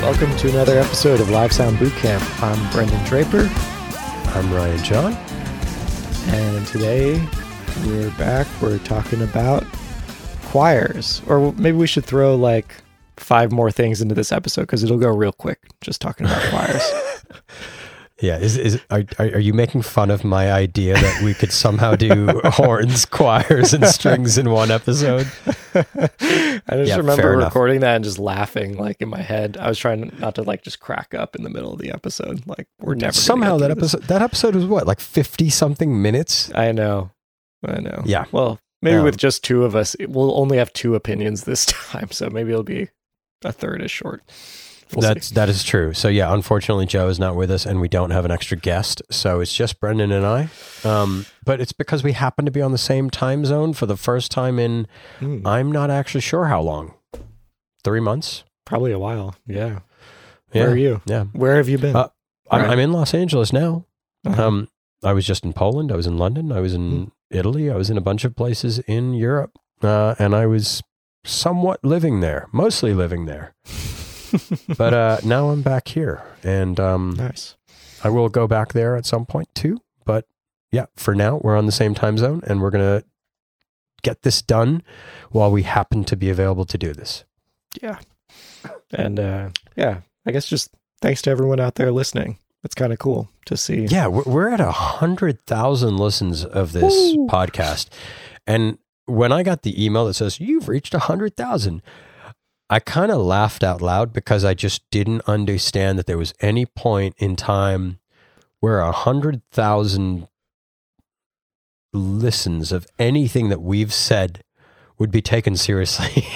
Welcome to another episode of Live Sound Bootcamp. I'm Brendan Draper, I'm Ryan John. and today we're back. We're talking about choirs, or maybe we should throw like five more things into this episode because it'll go real quick. Just talking about choirs. Yeah, is is are, are you making fun of my idea that we could somehow do horns, choirs, and strings in one episode? I just Yeah, remember fair enough. recording that and just laughing like in my head. I was trying not to like just crack up in the middle of the episode. Like we're never Somehow that this. episode that episode was what like fifty something minutes. I know. I know. Yeah. Well, maybe Um, with just two of us, it- we'll only have two opinions this time. So maybe it'll be a third as short. We'll see. That's that is true. So yeah, unfortunately Joe is not with us, and we don't have an extra guest. So it's just Brendan and I. Um, but it's because we happen to be on the same time zone for the first time in Hmm, I'm not actually sure how long. Three months. probably a while. Yeah. Yeah. Where are you? Yeah. Where have you been? Uh, I'm, Right. I'm in Los Angeles now. Uh-huh. Um, I was just in Poland. I was in London. I was in Italy. I was in a bunch of places in Europe, uh, and I was somewhat living there, mostly living there. But uh, now I'm back here, and um, nice. I will go back there at some point too. But yeah, for now we're on the same time zone, and we're gonna get this done while we happen to be available to do this. Yeah. And uh, yeah, I guess just thanks to everyone out there listening. It's kind of cool to see. Yeah, we're, we're at a hundred thousand listens of this Woo. podcast, and when I got the email that says you've reached a hundred thousand, I kind of laughed out loud because I just didn't understand that there was any point in time where a hundred thousand listens of anything that we've said would be taken seriously.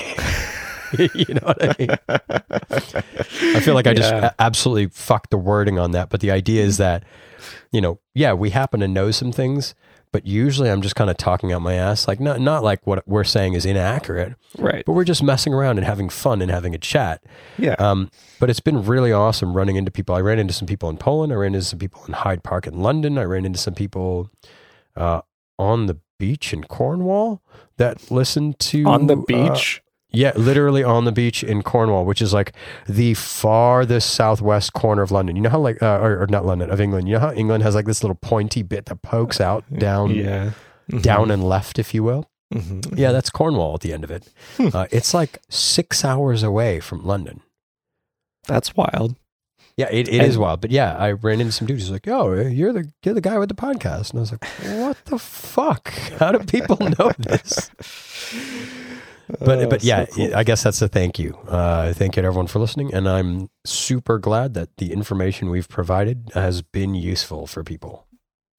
you know what I mean? I feel like I just Yeah. absolutely fucked the wording on that. But the idea is mm-hmm. that, you know, yeah, we happen to know some things, but usually I'm just kind of talking out my ass. Like, not, not like what we're saying is inaccurate, right. but we're just messing around and having fun and having a chat. Yeah. Um, but it's been really awesome running into people. I ran into some people in Poland. I ran into some people in Hyde Park in London. I ran into some people uh, on the beach in Cornwall that listened to On the uh, beach. Yeah, literally on the beach in Cornwall, which is like the farthest southwest corner of London. You know how like, uh, or, or not London of England. You know how England has like this little pointy bit that pokes out down, yeah. down and left, if you will. Mhm. Yeah, that's Cornwall at the end of it. Hmm. Uh, it's like six hours away from London. That's wild. Yeah, it, it is And- wild. But yeah, I ran into some dudes like, "Oh, you're the you're the guy with the podcast," and I was like, "What the fuck? How do people know this?" But Oh, but yeah, so cool. I guess that's a thank you. Uh, thank you to everyone for listening, and I'm super glad that the information we've provided has been useful for people.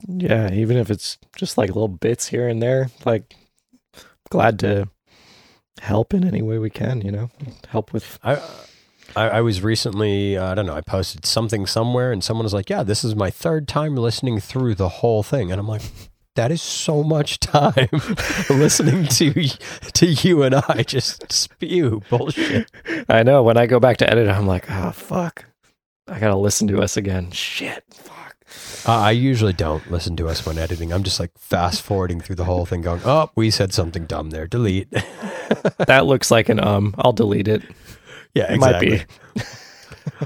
Yeah, even if it's just like little bits here and there, like glad to help in any way we can, you know, help with. I, I I was recently uh, I don't know I posted something somewhere, and someone was like, "Yeah, this is my third time listening through the whole thing," and I'm like. That is so much time listening to to you and I just spew bullshit. I know when I go back to edit, I'm like, oh, fuck. I got to listen to us again. Shit. Fuck. Uh, I usually don't listen to us when editing. I'm just like fast forwarding through the whole thing, going, "Oh, we said something dumb there. Delete." That looks like an um. I'll delete it. yeah, It might be.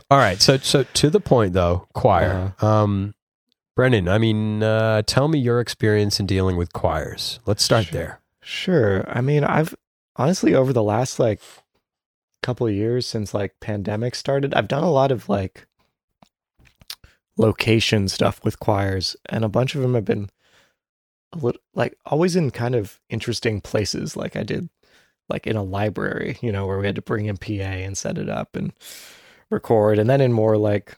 All right, so so to the point though, choir. Uh-huh. Um, Brendan, I mean, uh, tell me your experience in dealing with choirs. Let's start Sure. there. Sure. I mean, I've honestly over the last like couple of years since like pandemic started, I've done a lot of like location stuff with choirs, and a bunch of them have been a little like always in kind of interesting places. Like I did like in a library, you know, where we had to bring in PA and set it up and record, and then in more like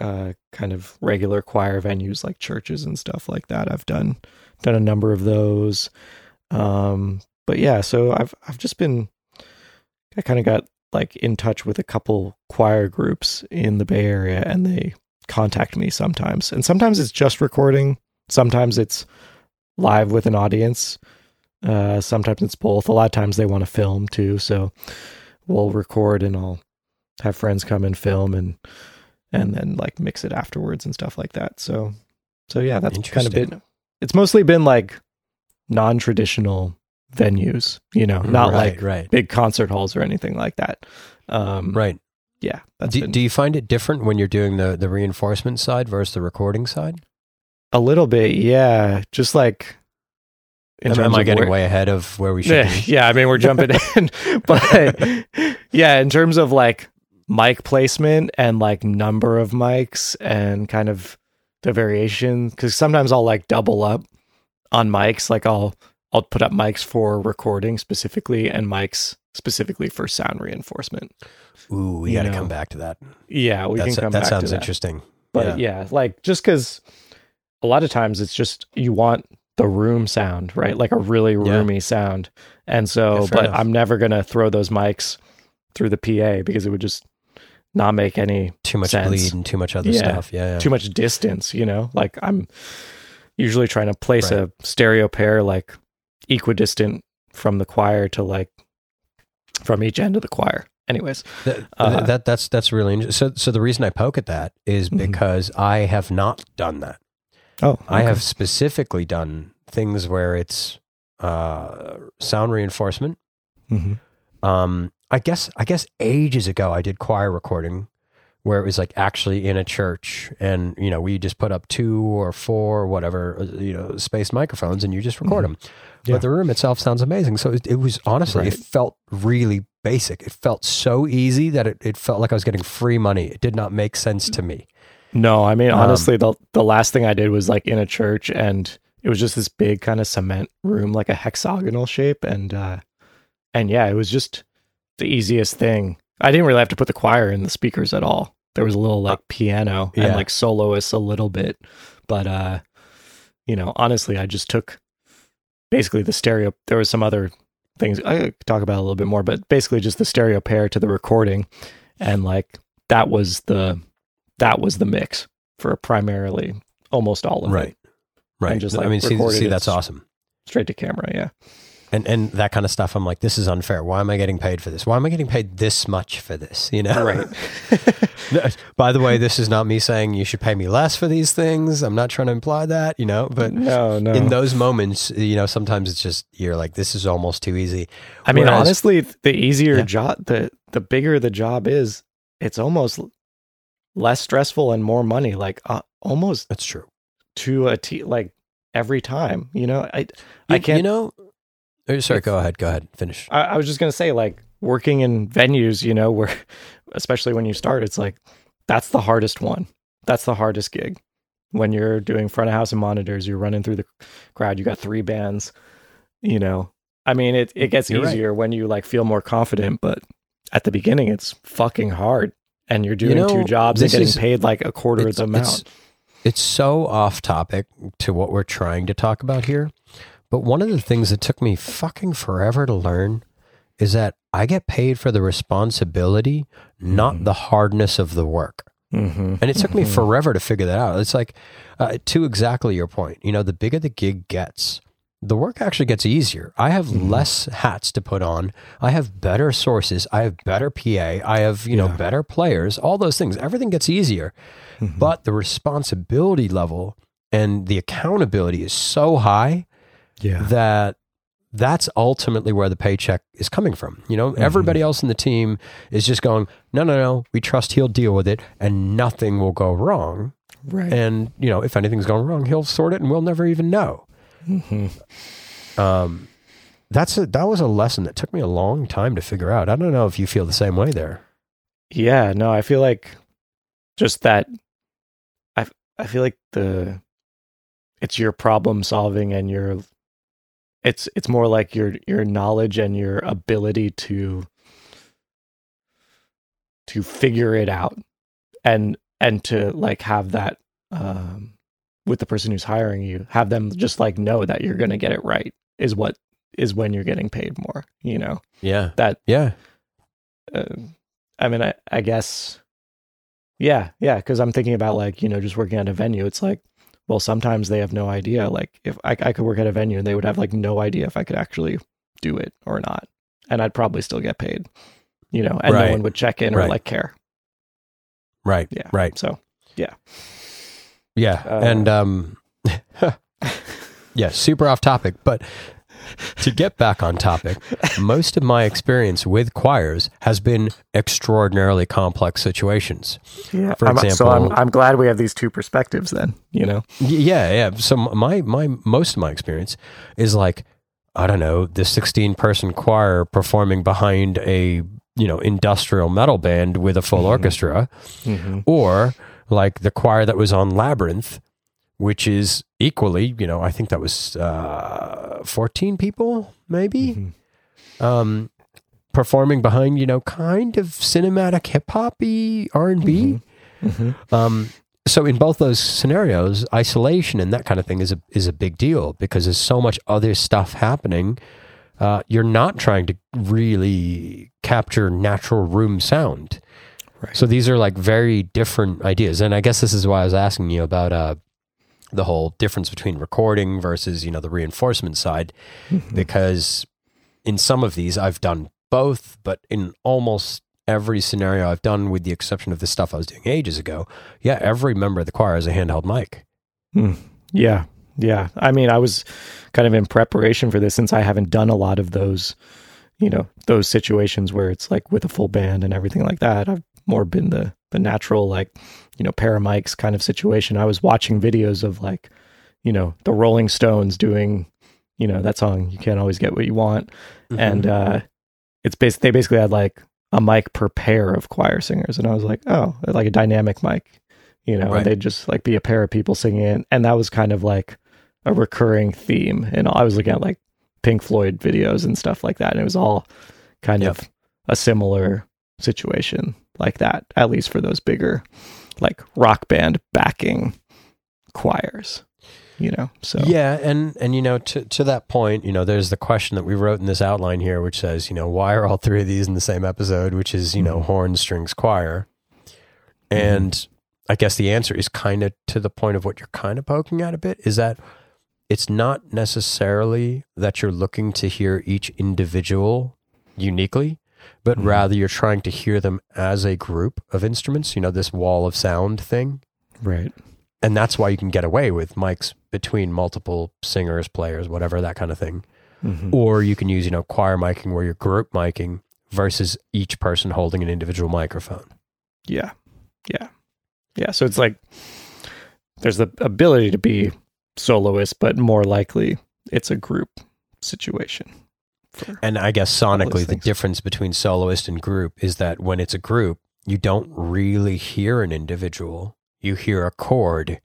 uh kind of regular choir venues like churches and stuff like that. I've done done a number of those. Um but yeah, so I've I've just been I kind of got like in touch with a couple choir groups in the Bay Area and they contact me sometimes. And sometimes it's just recording, sometimes it's live with an audience. Uh sometimes it's both. A lot of times they want to film too, so we'll record and I'll have friends come and film and and then like mix it afterwards and stuff like that. So so yeah, that's kind of been it's mostly been like non-traditional venues, you know, not right, like right, big concert halls or anything like that. Um, right. yeah, that's Do, been do you find it different when you're doing the the reinforcement side versus the recording side? a little bit. Yeah, just like in Am, am I getting where- way ahead of where we should Yeah, be? yeah, I mean we're jumping in, but yeah, in terms of like mic placement and like number of mics and kind of the variation, because sometimes I'll like double up on mics. Like I'll I'll put up mics for recording specifically and mics specifically for sound reinforcement. Ooh, we You got to come back to that. Yeah, we That's, can come that back sounds to that. interesting. But yeah, like just because a lot of times it's just you want the room sound, right? Like a really Yeah. roomy sound. And so, Yeah, but enough. I'm never going to throw those mics through the PA because it would just not make any Too much sense. bleed and too much other Yeah. stuff. Yeah, yeah. too much distance, you know? Like I'm usually trying to place Right. a stereo pair like equidistant from the choir to like from each end of the choir. Anyways, That, Uh, that that's that's really interesting. So so the reason I poke at that is Mhm. because I have not done that. oh, I have specifically done things where it's uh, sound reinforcement. hmm Um, I guess I guess ages ago I did choir recording where it was like actually in a church and you know we just put up two or four or whatever uh, you know spaced microphones and you just record them. Yeah. But the room itself sounds amazing. So it, it was honestly it felt really basic. It felt so easy that it, it felt like I was getting free money. It did not make sense to me. No, I mean Um, honestly, the the last thing I did was like in a church, and it was just this big kind of cement room, like a hexagonal shape, and uh, and yeah, it was just the easiest thing. I didn't really have to put the choir in the speakers at all. There was a little like piano and Uh, like soloists a little bit, but uh, you know, honestly, I just took basically the stereo. There was some other things I could talk about a little bit more, but basically just the stereo pair to the recording, and like that was the that was the mix for primarily almost all of Right. it. Right. just, I mean, see, see that's awesome. Straight to camera, yeah. And and that kind of stuff. I'm like, this is unfair. Why am I getting paid for this? Why am I getting paid this much for this? You know, Right. By the way, this is not me saying you should pay me less for these things. I'm not trying to imply that, you know, but no, no. in those moments, you know, sometimes it's just you're like, this is almost too easy. I mean, whereas- honestly, the easier Yeah. job, the the bigger the job is, it's almost less stressful and more money. Like uh, almost That's true. to a t like every time. You know, I You, I can't. You know, oh, sorry. Go ahead. Go ahead. Finish. I, I was just gonna say, like working in venues, you know, where especially when you start, it's like that's the hardest one. That's the hardest gig. When you're doing front of house and monitors, you're running through the crowd. You got three bands. You know, I mean, it it gets You're right. easier when you like feel more confident, but at the beginning, it's fucking hard. And you're doing know, two jobs and getting is- paid like a quarter of the amount. it's, it's so off topic to what we're trying to talk about here. But one of the things that took me fucking forever to learn is that I get paid for the responsibility, not Mhm. the hardness of the work. mm-hmm. And it took me Mhm. forever to figure that out. It's like, uh, to exactly your point, you know, the bigger the gig gets, the work actually gets easier. I have Mhm. less hats to put on. I have better sources. I have better PA. I have, you know, better players, all those things. Everything gets easier. Mhm. But the responsibility level and the accountability is so high yeah, that that's ultimately where the paycheck is coming from. You know, everybody else in the team is just going, no, no, no, we trust he'll deal with it and nothing will go wrong. right. And, you know, if anything's going wrong, he'll sort it and we'll never even know. Mhm. Um, that's a, that was a lesson that took me a long time to figure out. I don't know if you feel the same way there. Yeah, no, I feel like just that I I feel like the it's your problem solving and your it's it's more like your your knowledge and your ability to to figure it out and and to like have that um with the person who's hiring you have them just like know that you're going to get it right is what is when you're getting paid more you know Yeah. that Yeah. uh, I mean, I, I guess, yeah, yeah. Because I'm thinking about like you know just working at a venue. It's like, well, sometimes they have no idea. Like if I, I could work at a venue and they would have like no idea if I could actually do it or not, and I'd probably still get paid. You know, and Right. no one would check in or Right. like care. Right. Yeah, Right. So Yeah. Uh, and, um, yeah, super off topic, but to get back on topic, most of my experience with choirs has been extraordinarily complex situations. Yeah. For I'm- so I'm I'm glad we have these two perspectives then, you know. Yeah, yeah. So my my most of my experience is like I don't know, the 16 person choir performing behind a, you know, industrial metal band with a full Mhm. orchestra or like the choir that was on Labrinth which is equally, you know, I think that was uh 14 people maybe. Mhm. Um performing behind, you know, kind of cinematic hip hoppy R&B. Mhm. Um, so in both those scenarios, isolation and that kind of thing is a is a big deal because there's so much other stuff happening. Uh, you're not trying to really capture natural room sound. Right. So these are like very different ideas, and I guess this is why I was asking you about uh, the whole difference between recording versus you know the reinforcement side, Mhm. because in some of these I've done both, but in almost every scenario I've done, with the exception of the stuff I was doing ages ago, yeah, every member of the choir has a handheld mic. Mm. Yeah. Yeah. I mean, I was kind of in preparation for this since I haven't done a lot of those, you know, those situations where it's like with a full band and everything like that. I've more been the the natural like, you know, paramics kind of situation. I was watching videos of like, you know, the Rolling Stones doing, you know, that song "You Can't Always Get What You Want," and uh it's basically they basically had like a mic per pair of choir singers. And i was like oh like a dynamic mic you know Right. and they'd just like be a pair of people singing it. And that was kind of like a recurring theme. And i was looking at like pink floyd videos and stuff like that. And it was all kind Yep. of a similar situation like that at least for those bigger like rock band backing choirs you know so Yeah, and and you know to to that point, you know, there's the question that we wrote in this outline here, which says, you know, why are all three of these in the same episode? Which is, you know, Mhm. horn, strings, choir, and I guess the answer is kind of to the point of what you're kind of poking at a bit. Is that it's not necessarily that you're looking to hear each individual uniquely, but Mhm. rather you're trying to hear them as a group of instruments. You know, this wall of sound thing right and that's why you can get away with mics between multiple singers, players, whatever that kind of thing. Mhm. Or you can use, you know, choir miking where you're group miking versus each person holding an individual microphone. Yeah. Yeah. Yeah. So it's like there's the ability to be soloist, but more likely it's a group situation. And I guess sonically, the difference between soloist and group is that when it's a group, you don't really hear an individual. You hear a chord,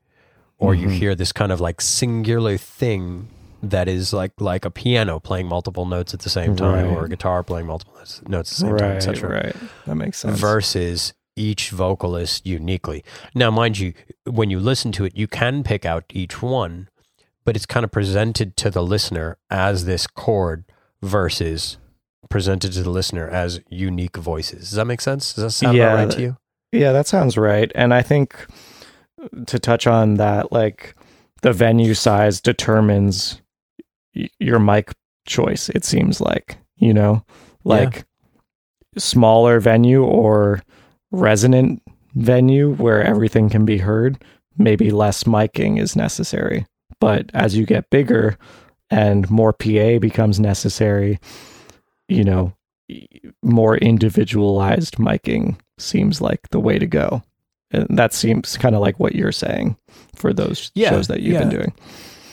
or you Mhm. hear this kind of like singular thing that is like like a piano playing multiple notes at the same time, or a guitar playing multiple notes, notes at the same time, right. etc. Right. That makes sense. versus each vocalist uniquely. Now, mind you, when you listen to it, you can pick out each one, but it's kind of presented to the listener as this chord versus presented to the listener as unique voices. Does that make sense? Does that sound Yeah, right to you? Yeah, that sounds right. And I think to touch on that, like the venue size determines y- your mic choice, it seems like, you know, like smaller venue or resonant venue where everything can be heard, maybe less miking is necessary. But as you get bigger and more PA becomes necessary, you know, more individualized miking seems like the way to go. And that seems kind of like what you're saying for those Yeah, shows that you've been doing.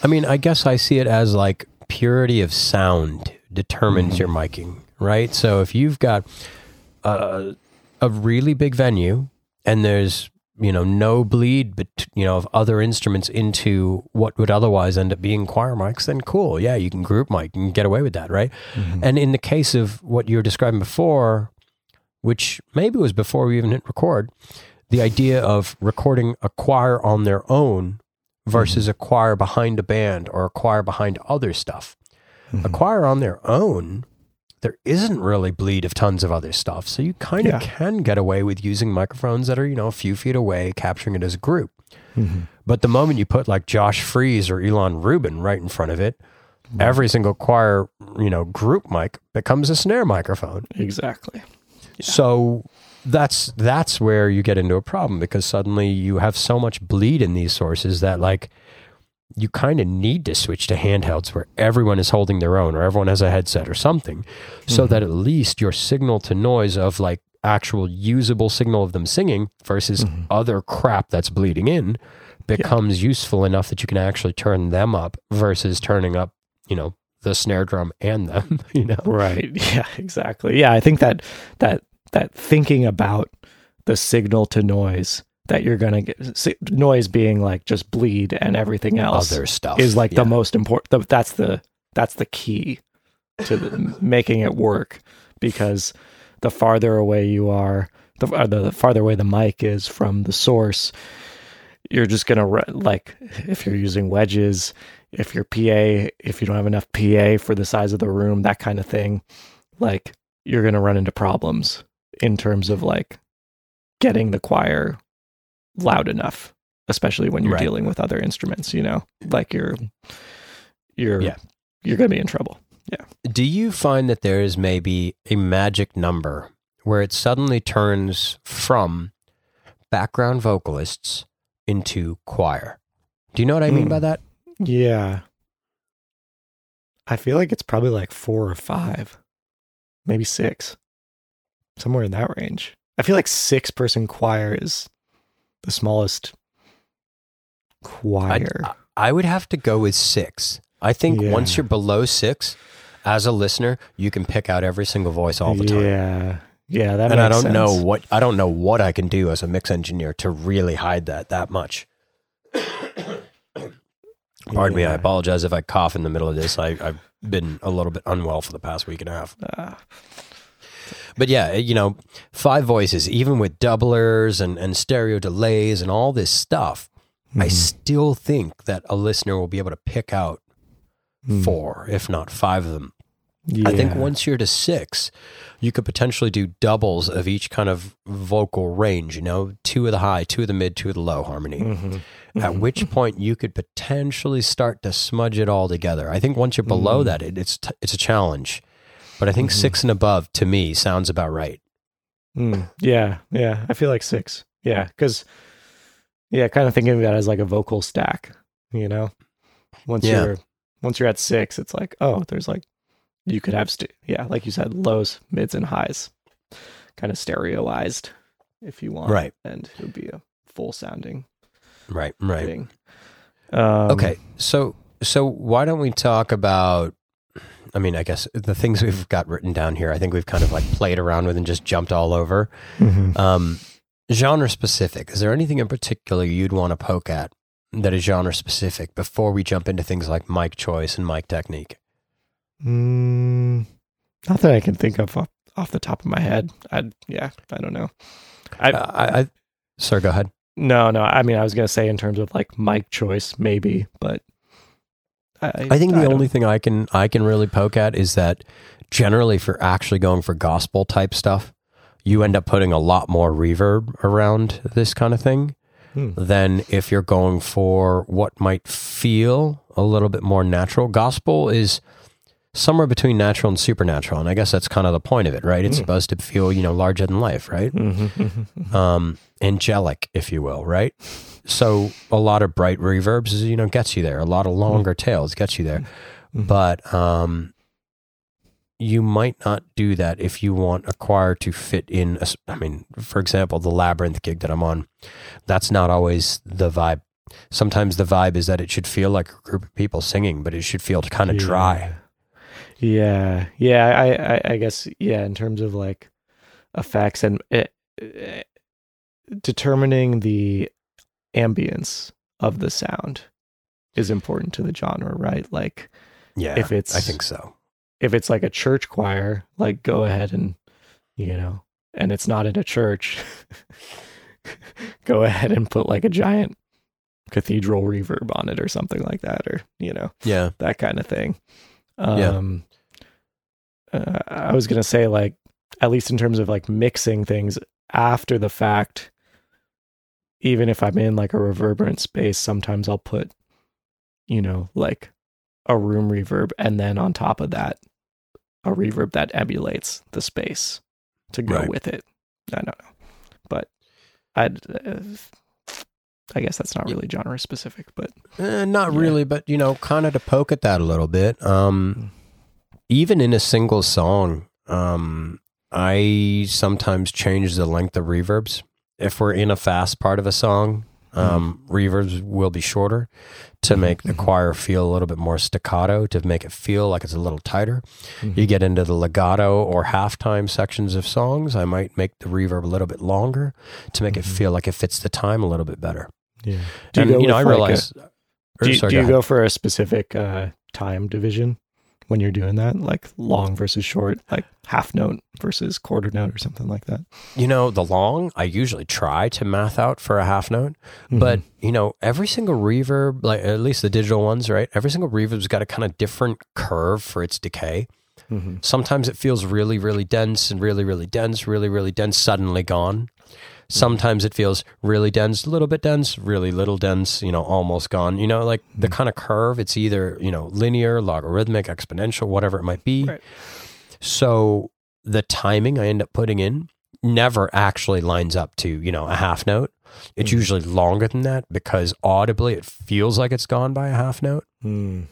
I mean, I guess I see it as like purity of sound determines Mhm. your miking, right? So if you've got a, a really big venue and there's you know no bleed but you know of other instruments into what would otherwise end up being choir mics then cool. Yeah you can group mic and get away with that right? And in the case of what you were describing before which maybe was before we even hit record the idea of recording a choir on their own versus a choir behind a band or a choir behind other stuff. A Mhm. choir on their own, there isn't really bleed of tons of other stuff. So you kind of Yeah. can get away with using microphones that are, you know, a few feet away, capturing it as a group. Mhm. But the moment you put like Josh Freese or Ilan Rubin right in front of it, every single choir, you know, group mic becomes a snare microphone. Exactly. Yeah. So that's that's where you get into a problem because suddenly you have so much bleed in these sources that like you kind of need to switch to handhelds where everyone is holding their own or everyone has a headset or something so Mhm. that at least your signal to noise of like actual usable signal of them singing versus Mhm. other crap that's bleeding in becomes useful enough that you can actually turn them up versus turning up, you know, the snare drum and them, you know. Right. Yeah, exactly. Yeah, I think that that that thinking about the signal to noise that you're going to get si- noise being like just bleed and everything else Other stuff is like yeah. the most important that's the that's the key to the, making it work because the farther away you are the, uh, the farther away the mic is from the source you're just going to like if you're using wedges if your PA if you don't have enough PA for the size of the room that kind of thing like you're going to run into problems in terms of like getting the choir loud enough especially when you're Right. dealing with other instruments you know like you're you're Yeah. you're going to be in trouble Yeah. Do you find that there is maybe a magic number where it suddenly turns from background vocalists into choir? Do you know what I mean Hmm. by that? yeah i feel like it's probably like 4 or 5 maybe 6 somewhere in that range i feel like 6 person choir is the smallest choir I, I would have to go with six. I think Yeah. once you're below six, as a listener, you can pick out every single voice all the time. yeah yeah that and I don't know what I don't know what I can do as a mix engineer to really hide that that much. Pardon me, I apologize if I cough in the middle of this. I, I've been a little bit unwell for the past week and a half. Ah, But yeah, you know, five voices, even with doublers and, and stereo delays and all this stuff, I mhm, still think that a listener will be able to pick out mhm. four, if not five of them. I think once you're to six, you could potentially do doubles of each kind of vocal range, you know, two of the high, two of the mid, two of the low harmony. Mhm, At mhm. which point you could potentially start to smudge it all together. I think once you're below Mm. that, it, it's t- it's a challenge. But I think Mhm. six and above to me sounds about right. Mm, yeah, yeah. I feel like six. Yeah, because yeah, kind of thinking of that as like a vocal stack. You know, once Yeah. you're once you're at six, it's like oh, there's like you could have st- yeah, like you said, lows, mids, and highs, kind of stereoized if you want, Right. And it would be a full sounding Right, right. Um, Okay, so so why don't we talk about? I mean, I guess the things we've got written down here. I think we've kind of like played around with and just jumped all over. mhm. Um, genre specific. Is there anything in particular you'd want to poke at that is genre specific before we jump into things like mic choice and mic technique? Mm, not that I can think of off, off the top of my head. I yeah, I don't know. I, Uh, I, I sorry, go ahead. No, no. I mean, I was gonna say in terms of like mic choice, maybe, but I, I think the don't- only thing I can I can really poke at is that generally for actually going for gospel type stuff, you end up putting a lot more reverb around this kind of thing Hmm. than if you're going for what might feel a little bit more natural. Gospel is somewhere between natural and supernatural, and I guess that's kind of the point of it, right? It's Hmm. supposed to feel, you know, larger than life, right? Mhm, mhm, mhm. um, angelic, if you will, right? So a lot of bright reverbs, you know, gets you there. A lot of longer tails gets you there, Mhm. but um, you might not do that if you want a choir to fit in. A, I mean, for example, the Labrinth gig that I'm on, that's not always the vibe. Sometimes the vibe is that it should feel like a group of people singing, but it should feel kind of dry. Yeah, yeah. I, I, I guess yeah. In terms of like effects and it, eh, determining the ambience of the sound is important to the genre, right? Like Yeah, if it's I think so. if it's like a church choir, like go ahead and you know, and it's not in a church, go ahead and put like a giant cathedral reverb on it or something like that, or you know, Yeah, that kind of thing. Yeah. Um, uh, I was gonna say like at least in terms of like mixing things after the fact. Even if I'm in like a reverberant space, sometimes I'll put, you know, like a room reverb, and then on top of that, a reverb that emulates the space to go Right. with it. I don't know, but I uh, I guess that's not really genre specific, but Eh, not Yeah. really, but you know, kind of to poke at that a little bit. Um, even in a single song, um, I sometimes change the length of reverbs. If we're in a fast part of a song, um, reverbs will be shorter to Mhm, make the mhm. choir feel a little bit more staccato, to make it feel like it's a little tighter. Mhm. You get into the legato or halftime sections of songs, I might make the reverb a little bit longer to make it Mhm. feel like it fits the time a little bit better. yeah. Do and you know, I like, realize. or- do you, sorry, do go you ahead. go for a specific uh, time division when you're doing that, like long versus short, like half note versus quarter note or something like that? You know, the long, I usually try to math out for a half note, but Mm-hmm. you know, every single reverb, like at least the digital ones, right? Every single reverb's got a kind of different curve for its decay. Mhm. Sometimes it feels really, really dense and really, really dense, really, really dense, suddenly gone. Sometimes it feels really dense, a little bit dense, really little dense, you know, almost gone. You know, like the Mhm. kind of curve, it's either, you know, linear, logarithmic, exponential, whatever it might be. Right. So the timing I end up putting in never actually lines up to, you know, a half note. It's Mhm. usually longer than that because audibly it feels like it's gone by a half note, Mhm.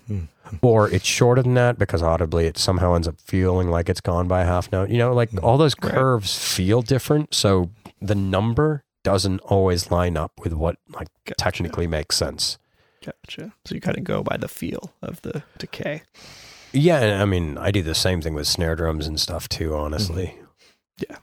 or it's shorter than that because audibly it somehow ends up feeling like it's gone by a half note. You know, like Mhm. all those Right. curves feel different. So the number doesn't always line up with what like Gotcha. technically makes sense. Gotcha. So you kind of go by the feel of the decay. Yeah, I mean, I do the same thing with snare drums and stuff too. Honestly, Yeah.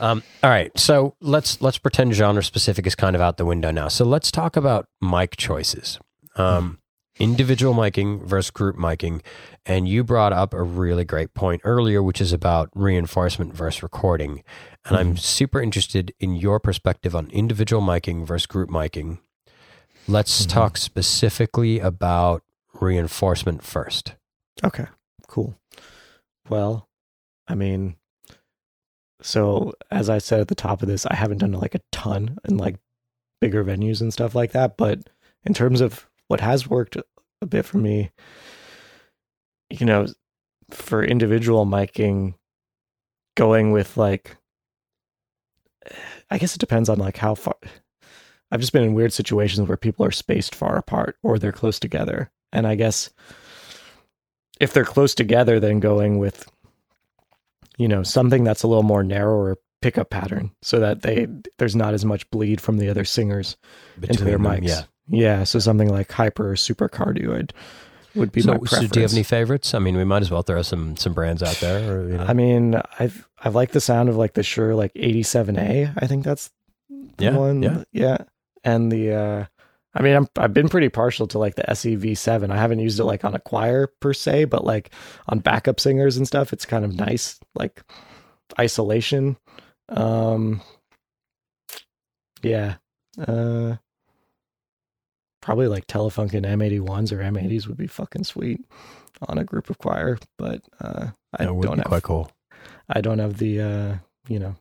Um, all right, so let's let's pretend genre specific is kind of out the window now. So let's talk about mic choices, um, individual miking versus group miking, and you brought up a really great point earlier, which is about reinforcement versus recording. And I'm super interested in your perspective on individual miking versus group miking. Let's Mhm. talk specifically about reinforcement first. Okay, cool. Well, I mean, so as I said at the top of this, I haven't done like a ton in like bigger venues and stuff like that. But in terms of what has worked a bit for me, you know, for individual miking, going with like, I guess it depends on like how far. I've just been in weird situations where people are spaced far apart or they're close together. And I guess if they're close together, then going with, you know, something that's a little more narrower pickup pattern so that they there's not as much bleed from the other singers into their them, mics. Yeah. Yeah. So something like hyper or super cardioid would be So, my so preference. do you have any favorites? I mean, we might as well throw some some brands out there. Or, you know. I mean, I've I've liked the sound of like the Shure like 87A. I think that's the Yeah, one. yeah. yeah. And the uh I mean, I'm I've been pretty partial to like the sE V7. I haven't used it like on a choir per se, but like on backup singers and stuff, it's kind of nice like isolation. Um yeah. Uh probably like Telefunken M81s or M80s would be fucking sweet on a group of choir, but uh I don't have quite cool. I don't have the, uh, you know,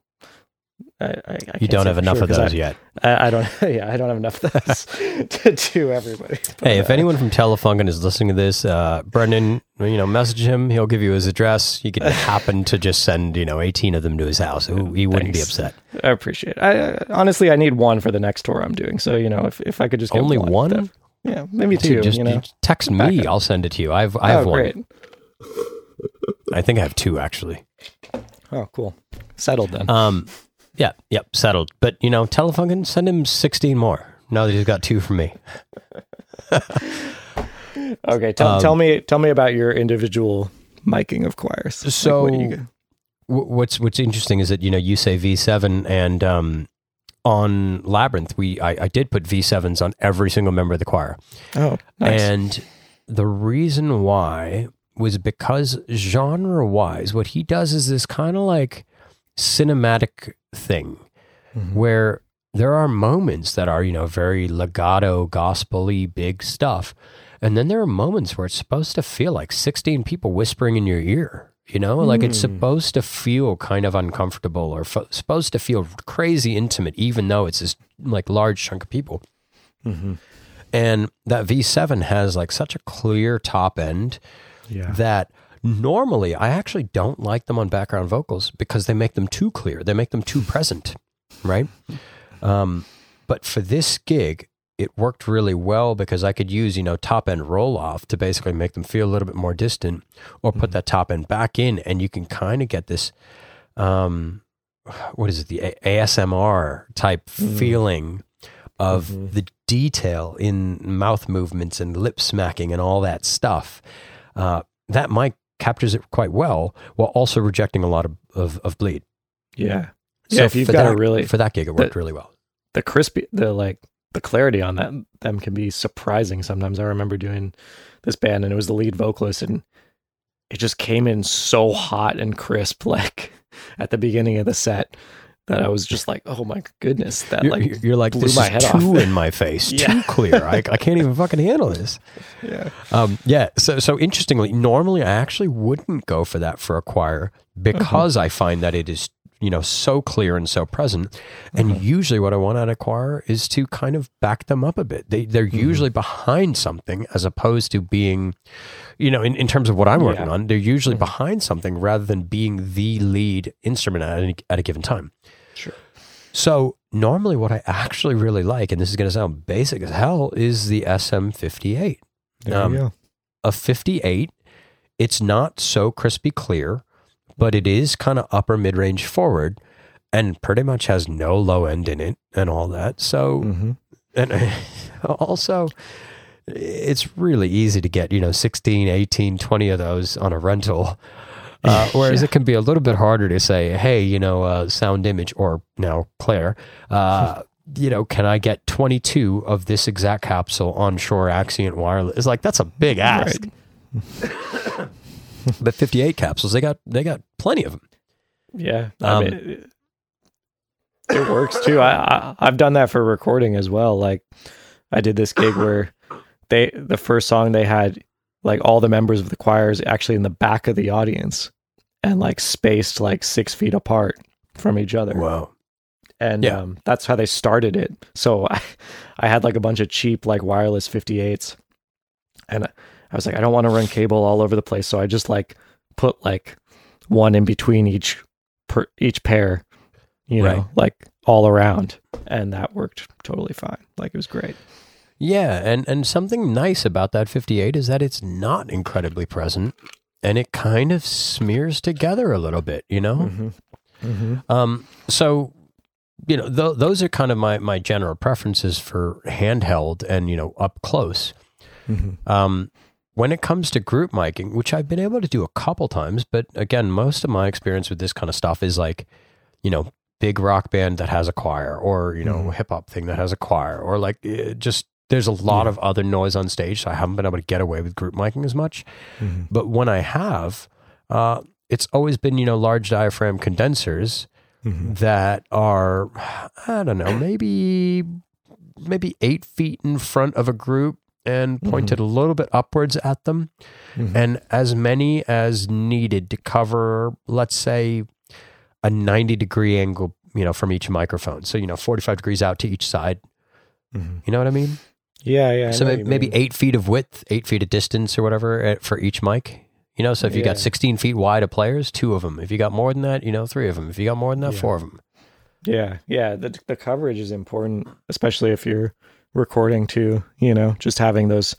I, I, I You don't have enough sure of those yet. I, don't, yeah, I don't have enough of those to do everybody. Hey, if uh, anyone from Telefunken is listening to this, uh, Brendan, you know, message him. He'll give you his address. You could happen to just send, you know, 18 of them to his house. Ooh, he wouldn't be upset. I appreciate it. I, I honestly, I need one for the next tour I'm doing. So, you know, if, if I could just get Only one? that- yeah, maybe Dude, two, just you know. text me. I'll send it to you. I've, I have oh, one. great. I think I have two actually. Oh, cool. Settled then. Um, yeah, yep, settled. But you know, Telefunken, send him 16 more. Now that he's got two from me. okay. Tell, um, tell me, tell me about your individual miking of choirs. Like, So- what you- What's What's interesting is that you know you say V7 and um, on Labrinth we I, I did put V7s on every single member of the choir. oh, nice. And the reason why was because genre wise, what he does is this kind of like cinematic thing Mhm. where there are moments that are, you know, very legato, gospel-y, big stuff. And then there are moments where it's supposed to feel like 16 people whispering in your ear. You know, like it's Mm. supposed to feel kind of uncomfortable or f- supposed to feel crazy intimate, even though it's this like large chunk of people. Mhm. And that V7 has like such a clear top end Yeah. that normally I actually don't like them on background vocals because they make them too clear. They make them too present, right? Um, but for this gig, it worked really well because I could use, you know, top end roll off to basically make them feel a little bit more distant or put Mhm. that top end back in. And you can kind of get this, um, what is it, the A- ASMR type Mhm. feeling of Mhm. the detail in mouth movements and lip smacking and all that stuff. Uh, that mic captures it quite well while also rejecting a lot of, of, of bleed. Yeah. Yeah, if you've for got a that, really- for that gig, it worked really well. the crispy the like the clarity on that them can be surprising sometimes i remember doing this band and it was the lead vocalist and it just came in so hot and crisp like at the beginning of the set that i was just like oh my goodness that You're, like you're like blew this my is head too off." in my face, Yeah. too clear. I, I can't even fucking handle this. yeah Um, yeah. So so interestingly, normally I actually wouldn't go for that for a choir because I find that it is you know so clear and so present. And Mhm. usually, what I want out of a choir is to kind of back them up a bit. They they're Mhm. usually behind something as opposed to being, you know, in, in terms of what I'm working Yeah. on, they're usually Mhm. behind something rather than being the lead instrument at any, at a given time. Sure. So normally, what I actually really like, and this is going to sound basic as hell, is the SM58 there Um, you go. a 58 it's not so crispy clear but it is kind of upper mid-range forward and pretty much has no low end in it and all that. So hmm and also it's really easy to get you know 16 18 20 of those on a rental uh, whereas Yeah. it can be a little bit harder to say hey you know uh, sound image or now Clair uh, you know can i get 22 of this exact capsule on Shure Axient wireless it's like that's a big ask but 58 capsules they got they got plenty of them Yeah, I Um, mean, it, it works too. I, I I've done that for recording as well. Like I did this gig where they the first song they had like all the members of the choirs actually in the back of the audience and like spaced like six feet apart from each other. wow And Yeah. um, that's how they started it. So I, I had like a bunch of cheap like wireless 58s, and I was like, I don't want to run cable all over the place, so I just like put like one in between each per each pair, you know, Right. like all around, and that worked totally fine. Like it was great. Yeah, and and something nice about that 58 is that it's not incredibly present and it kind of smears together a little bit, you know? Mm-hmm. Mm-hmm. Um so you know, th- those are kind of my my general preferences for handheld and, you know, up close. Mm-hmm. Um when it comes to group miking, which I've been able to do a couple times, but again, most of my experience with this kind of stuff is like, you know, big rock band that has a choir or, you know, Mhm. hip hop thing that has a choir or like eh, just there's a lot Yeah. of other noise on stage, so I haven't been able to get away with group miking as much. Mm-hmm. But when I have, uh, it's always been, you know, large diaphragm condensers Mm-hmm. that are, I don't know, maybe maybe eight feet in front of a group and pointed a little bit upwards at them, Mm-hmm. and as many as needed to cover, let's say, a ninety degree angle, you know, from each microphone. So you know, forty five degrees out to each side. Mm-hmm. You know what I mean? Yeah, yeah. So maybe, maybe eight feet of width, eight feet of distance, or whatever eh, for each mic. You know, so if you got 16 feet wide of players, two of them. If you got more than that, you know, three of them. If you got more than that, Yeah. four of them. Yeah, yeah. The the coverage is important, especially if you're recording too. You know, just having those,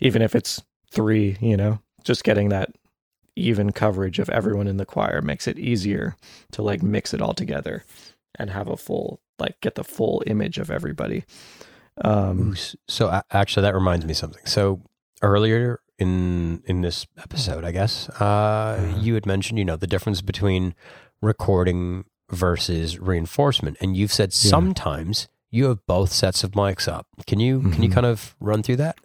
even if it's three. You know, just getting that even coverage of everyone in the choir makes it easier to like mix it all together and have a full like get the full image of everybody. Um, so actually, that reminds me of something. So earlier in in this episode, I guess uh, Uh-huh. you had mentioned, you know, the difference between recording versus reinforcement, and you've said Yeah. sometimes you have both sets of mics up. Can you can you Mhm. kind of run through that?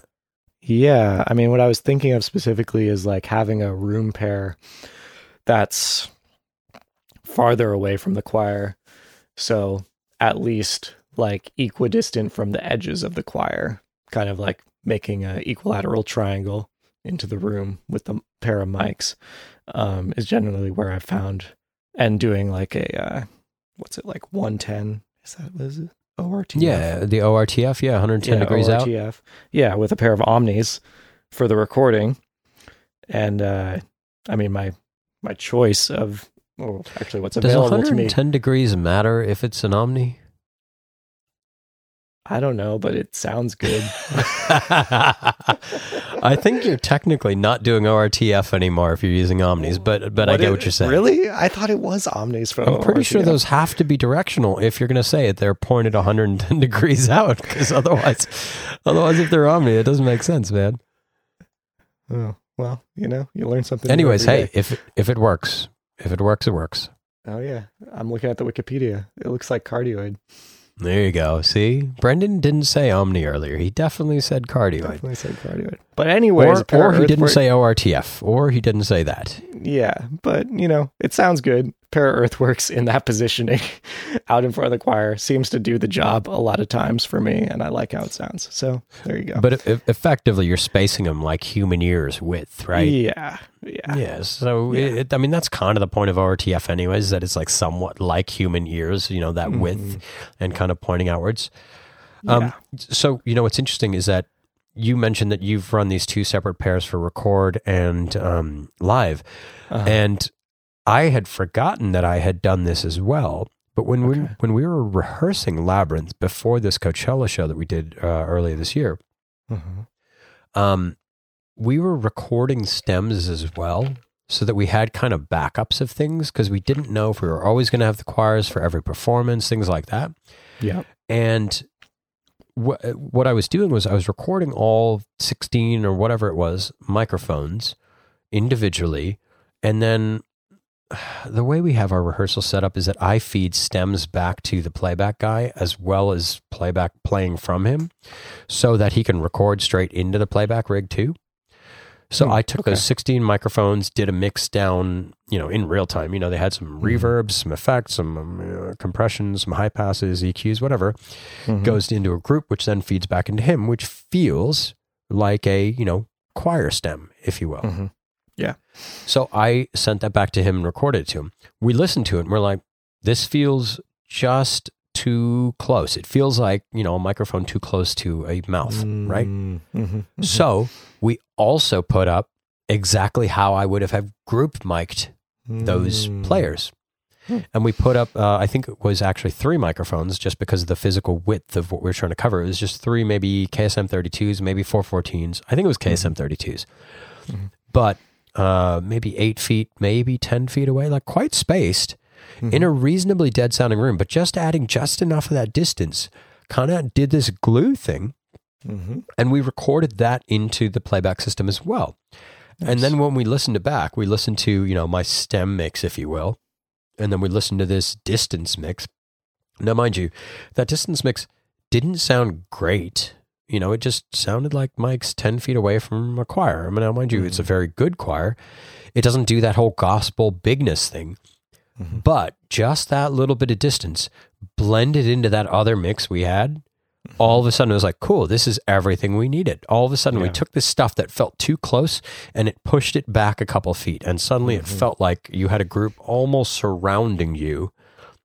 Yeah, I mean, what I was thinking of specifically is like having a room pair that's farther away from the choir. So at least like equidistant from the edges of the choir, kind of like making an equilateral triangle into the room with the pair of mics um, is generally where I found and doing like a uh, what's it like 110 is that what is it ORTF Yeah, the ORTF, yeah, 110 yeah, degrees out. ORTF. Yeah, with a pair of Omnis for the recording. And uh I mean my my choice of oh actually what's Does available to me. 110 degrees matter if it's an Omni? I don't know, but it sounds good. I think you're technically not doing ORTF anymore if you're using Omnis, but but I get it- what you're saying. Really? I thought it was Omnis for I'm pretty sure those have to be directional if you're going to say it. They're pointed 110 degrees out because otherwise, otherwise, if they're Omni, it doesn't make sense, man. Oh, well, you know, you learn something. Anyways, hey, day. if if it works, if it works, it works. Oh yeah, I'm looking at the Wikipedia. It looks like cardioid. There you go. See, Brendan didn't say Omni earlier. He definitely said cardioid. Definitely said cardioid. But anyways, Or, or he didn't say ORTF, or he didn't say that. Yeah, but you know, it sounds good. Para Earthworks in that positioning out in front of the choir seems to do the job a lot of times for me, and I like how it sounds. So there you go. But effectively, you're spacing them like human ears width, right? Yeah, yeah, Yeah. So, Yeah. It, I mean, that's kind of the point of ORTF, anyways, that it's like somewhat like human ears, you know, that width Mhm. and kind of pointing outwards. Um, yeah. So, you know, what's interesting is that you mentioned that you've run these two separate pairs for record and um, live. Uh-huh. And I had forgotten that I had done this as well. But when we when we were rehearsing Labrinth before this Coachella show that we did uh, earlier this year, Mhm. um, we were recording stems as well, so that we had kind of backups of things because we didn't know if we were always going to have the choirs for every performance, things like that. yeah, And what what I was doing was I was recording all sixteen or whatever it was microphones individually, and then the way we have our rehearsal set up is that I feed stems back to the playback guy as well as playback playing from him, so that he can record straight into the playback rig too. So Hmm, I took okay. those 16 microphones, did a mix down, you know, in real time. You know, they had some Mhm. reverbs, some effects, some um, uh, compressions, some high passes, EQs, whatever Mhm. goes into a group, which then feeds back into him, which feels like a, you know, choir stem, if you will. Mhm. So I sent that back to him and recorded it to him. We listened to it and we're like, this feels just too close. It feels like, you know, a microphone too close to a mouth, right? Mm, mhm, mhm. So we also put up exactly how I would have had group mic'd those Mm. players. Hmm. And we put up, uh, I think it was actually three microphones just because of the physical width of what we were trying to cover. It was just three, maybe KSM 32s, maybe 414s. I think it was KSM 32s. Mhm. But uh, maybe eight feet, maybe 10 feet away, like quite spaced Mhm. in a reasonably dead sounding room. But just adding just enough of that distance kind of did this glue thing. Mhm. And we recorded that into the playback system as well. And then when we listened to back, we listened to, you know, my stem mix, if you will. And then we listened to this distance mix. Now, mind you, that distance mix didn't sound great. You know, it just sounded like Mike's 10 feet away from a choir. I mean, now, mind you, it's a very good choir. It doesn't do that whole gospel bigness thing, Mhm. but just that little bit of distance blended into that other mix we had. All of a sudden, it was like, cool, this is everything we needed. All of a sudden, we took this stuff that felt too close and it pushed it back a couple feet. And suddenly, it Mhm. felt like you had a group almost surrounding you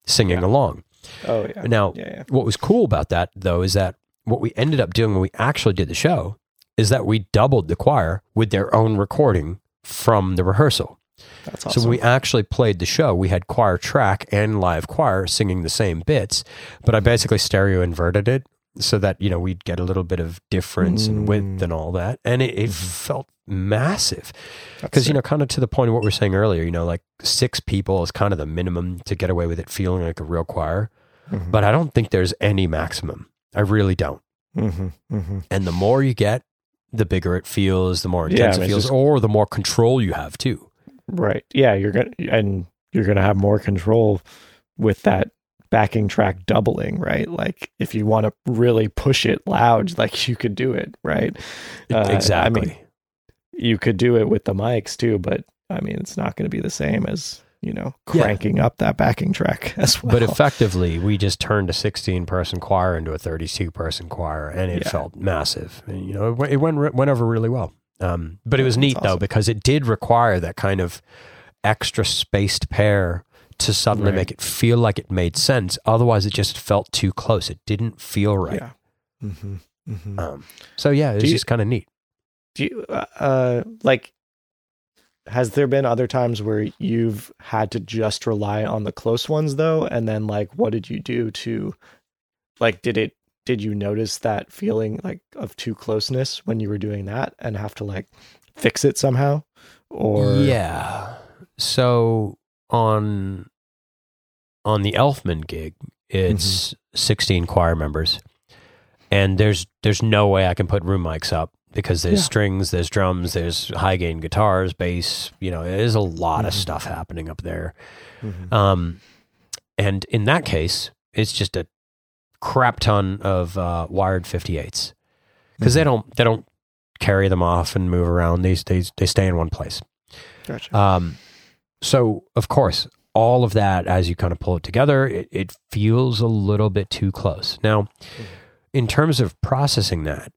singing Yeah. along. Oh yeah. Now, yeah, yeah. what was cool about that, though, is that what we ended up doing when we actually did the show is that we doubled the choir with their own recording from the rehearsal. That's So awesome. when we actually played the show, we had choir track and live choir singing the same bits, but I basically stereo inverted it so that you know we'd get a little bit of difference in width Mm. and all that, and it, it Mhm. felt massive because you know kind of to the point of what we were saying earlier, you know, like six people is kind of the minimum to get away with it feeling like a real choir, Mhm. but I don't think there's any maximum. I really don't. Mhm, mhm. And the more you get, the bigger it feels, the more Yeah, intense I mean, it feels, just- or the more control you have too. Right. Yeah, you're gonna and you're gonna have more control with that backing track doubling, right? Like if you want to really push it loud, like you could do it, right? Uh, exactly. I mean, you could do it with the mics too, but I mean, it's not going to be the same as you know Yeah. cranking up that backing track as well. But effectively, we just turned a 16 person choir into a 32 person choir, and it Yeah. felt massive. And, you know, it, went- it went went over really well. Um, but it was neat though because it did require that kind of extra spaced pair to suddenly Right. make it feel like it made sense. Otherwise, it just felt too close. It didn't feel right. yeah. hmm hmm Um, so yeah, it was you- just kind of neat. Do you uh, uh like? Has there been other times where you've had to just rely on the close ones though, and then like, what did you do to, like, did it did you notice that feeling like of too closeness when you were doing that and have to like fix it somehow? Or yeah. So on on the Elfman gig, it's Mm-hmm. 16 choir members. And there's there's no way I can put room mics up because there's Yeah. strings, there's drums, there's high gain guitars, bass, you know, there's a lot of Mhm. stuff happening up there. Mhm. Um, and in that case, it's just a crap ton of uh, wired 58s because they Mhm. don't they don't carry them off and move around. They they they stay in one place. gotcha. Um, so of course, all of that as you kind of pull it together, it, it feels a little bit too close. Now, in terms of processing that,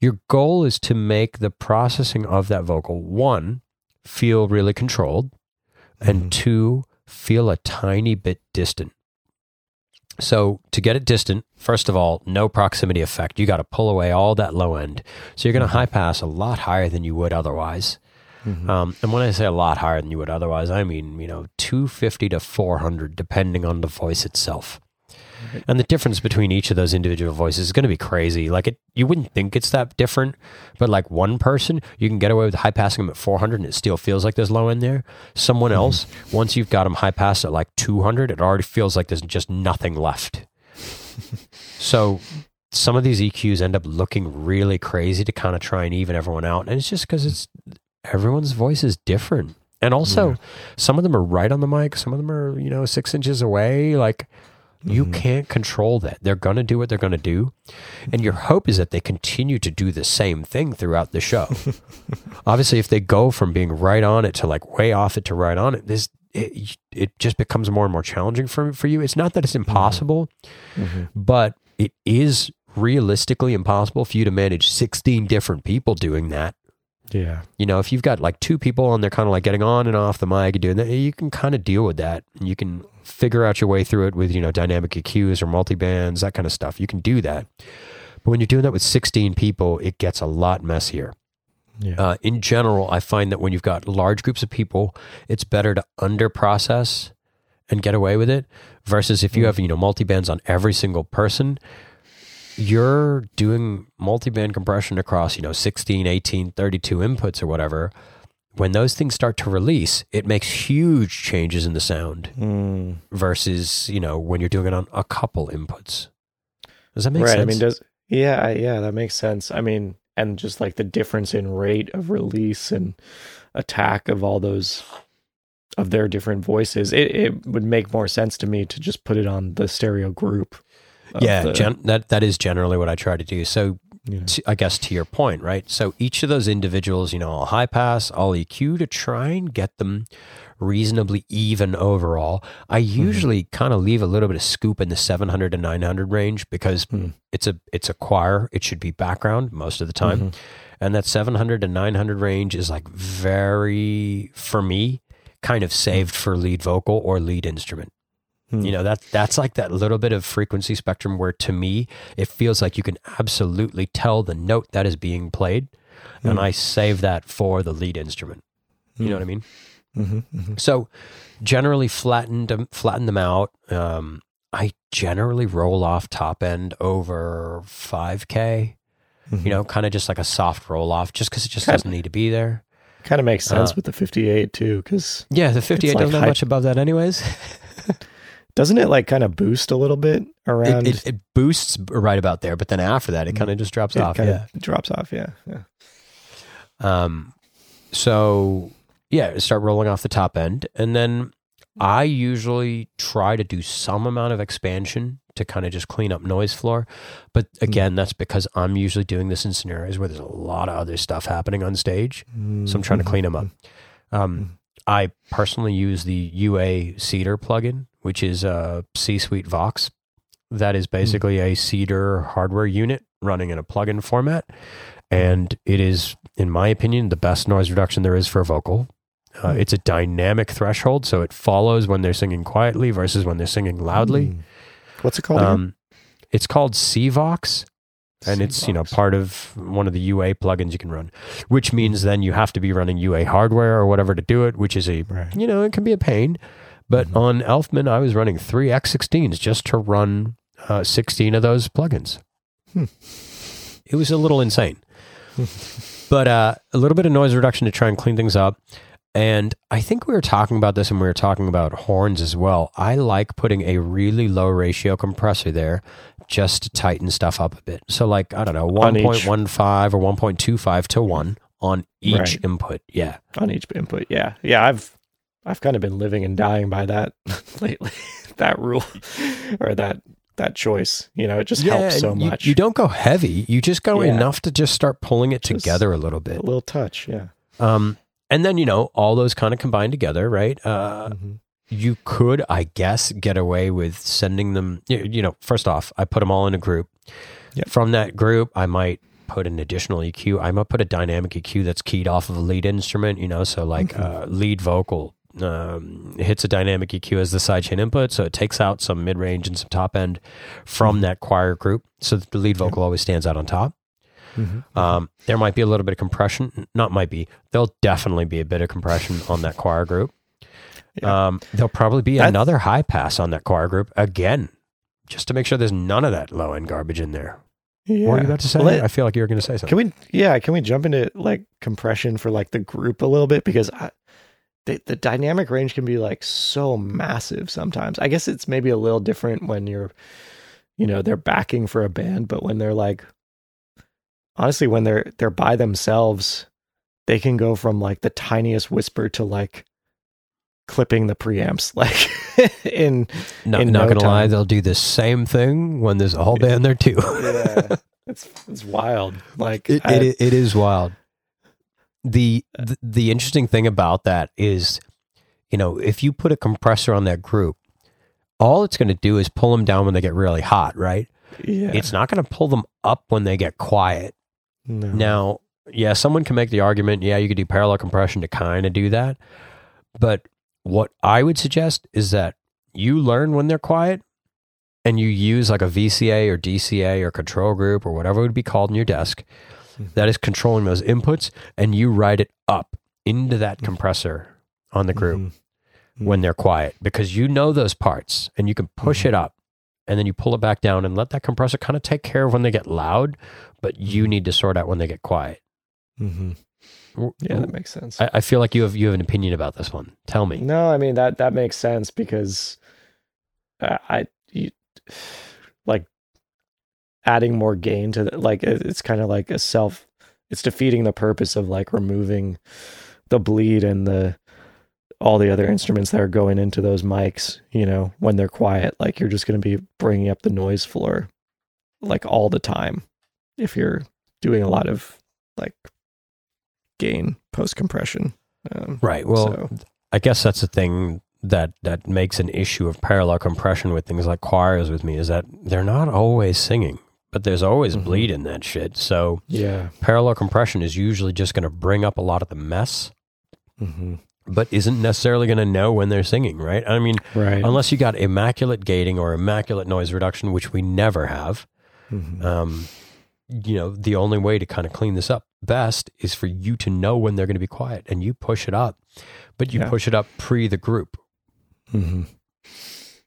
your goal is to make the processing of that vocal one feel really controlled, and Mhm. two feel a tiny bit distant. So to get it distant, first of all, no proximity effect. You got to pull away all that low end. So you're going to Mhm. high pass a lot higher than you would otherwise. Mhm. Um, and when I say a lot higher than you would otherwise, I mean, you know, 250 to 400, depending on the voice itself. And the difference between each of those individual voices is going to be crazy. Like it, you wouldn't think it's that different, but like one person, you can get away with high passing them at 400 and it still feels like there's low end there. Someone Mhm. else, once you've got them high passed at like 200, it already feels like there's just nothing left. so some of these EQs end up looking really crazy to kind of try and even everyone out. And it's just because it's everyone's voice is different. And also, Yeah. some of them are right on the mic, some of them are, you know, six inches away. Like, you Mhm. can't control that. They're going to do what they're going to do. And your hope is that they continue to do the same thing throughout the show. Obviously, if they go from being right on it to like way off it to right on it, this it, it just becomes more and more challenging for, for you. It's not that it's impossible, Mhm. but it is realistically impossible for you to manage 16 different people doing that. Yeah. You know, if you've got like two people and they're kind of like getting on and off the mic and doing that, you can kind of deal with that. And you can figure out your way through it with, you know, dynamic EQs or multi-bands, that kind of stuff. You can do that. But when you're doing that with 16 people, it gets a lot messier. Yeah. Uh, in general, I find that when you've got large groups of people, it's better to under process and get away with it versus if you Mm. have, you know, multi-bands on every single person, you're doing multi-band compression across, you know, 16, 18, 32 inputs or whatever. When those things start to release, it makes huge changes in the sound Mm. versus, you know, when you're doing it on a couple inputs. Does that make right. sense? I mean, does yeah, yeah, that makes sense. I mean, and just like the difference in rate of release and attack of all those of their different voices, it, it would make more sense to me to just put it on the stereo group. yeah, the- gen- that that is generally what I try to do. So to, I guess to your point, right? So each of those individuals, you know, I'll high pass, I'll EQ to try and get them reasonably even overall. I Mm-hmm. usually kind of leave a little bit of scoop in the 700 to 900 range because Hmm. it's a it's a choir. It should be background most of the time, Mhm. and that 700 to 900 range is like very for me kind of saved for lead vocal or lead instrument. Hmm. You know, that that's like that little bit of frequency spectrum where to me it feels like you can absolutely tell the note that is being played. And Hmm. I save that for the lead instrument. You know what I mean? Mhm, mhm. So generally flatten them flatten them out. Um, I generally roll off top end over five K, Mhm. you know, kind of just like a soft roll off, just because it just Kinda- doesn't need to be there. kind of makes sense Uh, with the 58 too, because Yeah, the fifty eight like doesn't have high- much above that anyways. doesn't it like kind of boost a little bit around? It, it, it boosts right about there, but then after that it Mhm. kind of just drops it off. Yeah. of drops off. Yeah, yeah. Um, so yeah, start rolling off the top end, and then I usually try to do some amount of expansion to kind of just clean up noise floor. But again, that's because I'm usually doing this in scenarios where there's a lot of other stuff happening on stage, so I'm trying to clean them up. Um, I personally use the UA Cedar plugin, which is a C Suite Vox. That is basically a Cedar hardware unit running in a plugin format. And it is, in my opinion, the best noise reduction there is for a vocal. Uh, Hmm. it's a dynamic threshold, so it follows when they're singing quietly versus when they're singing loudly. Mm. What's it called? Um, it's called CVox, and it's you know part of one of the UA plugins you can run, which means then you have to be running UA hardware or whatever to do it, which is a Right. you know it can be a pain. But Mhm. on Elfman, I was running three X16s just to run uh, 16 of those plugins. It was a little insane. but uh, a little bit of noise reduction to try and clean things up. And I think we were talking about this and we were talking about horns as well. I like putting a really low ratio compressor there just to tighten stuff up a bit. So, like, I don't know, 1.15 or 1.25 to 1 on each Right. input. Yeah. on each input. Yeah, yeah. I've I've kind of been living and dying by that lately. that rule or that that choice. You know, it just helps so you, much. You don't go heavy. You just go Yeah. enough to just start pulling it Just together a little bit. a little touch. Yeah. Um, and then, you know, all those kind of combine together, right? Uh, Mhm. you could, I guess, get away with sending them. You you know, first off, I put them all in a group. Yep. From that group, I might put an additional EQ. I might put a dynamic EQ that's keyed off of a lead instrument. You know, so like Mhm. uh, lead vocal um, hits a dynamic EQ as the sidechain input, so it takes out some mid range and some top end from Mhm. that choir group, so that the lead vocal always stands out on top. Mhm. Um, there might be a little bit of compression. Not might be. There'll definitely be a bit of compression on that choir group. Yeah. Um, there'll probably be That's- another high pass on that choir group again, just to make sure there's none of that low end garbage in there. yeah. What were you about to say? Well, it- I feel like you were going to say something. Can we? Yeah. Can we jump into like compression for like the group a little bit because I, the the dynamic range can be like so massive sometimes. I guess it's maybe a little different when you're, you know, they're backing for a band, but when they're like, honestly, when they're they're by themselves, they can go from like the tiniest whisper to like clipping the preamps like in no, in not no going to lie, they'll do the same thing when there's a whole band there too. yeah it's it's wild like it, I- it, it is wild. The, the the interesting thing about that is, you know, if you put a compressor on that group, all it's going to do is pull them down when they get really hot, right? yeah It's not going to pull them up when they get quiet. no. Now, yeah, someone can make the argument, yeah, you could do parallel compression to kind of do that. But what I would suggest is that you learn when they're quiet and you use like a VCA or DCA or control group or whatever it would be called in your desk. That is controlling those inputs and you write it up into that Mhm. compressor on the group Mhm. when they're quiet because you know those parts and you can push Mhm. it up and then you pull it back down and let that compressor kind of take care of when they get loud, but you Mhm. need to sort out when they get quiet. Mm-hmm. Yeah, that makes sense. I, I feel like you have you have an opinion about this one. Tell me. no, I mean that that makes sense because uh, I you, adding more gain to the, like it's kind of like a self. It's defeating the purpose of like removing the bleed and the all the other instruments that are going into those mics. You know, when they're quiet, like you're just going to be bringing up the noise floor like all the time if you're doing a lot of like gain post compression. Um, Right. Well, so- I guess that's the thing that that makes an issue of parallel compression with things like choirs with me is that they're not always singing, but there's always Mhm. bleed in that shit. So yeah. parallel compression is usually just going to bring up a lot of the mess, hmm but isn't necessarily going to know when they're singing. Right. I mean, Right. unless you got immaculate gating or immaculate noise reduction, which we never have. Mhm. Um, you know, the only way to kind of clean this up best is for you to know when they're going to be quiet and you push it up, but you Yeah. push it up pre the group. Mhm.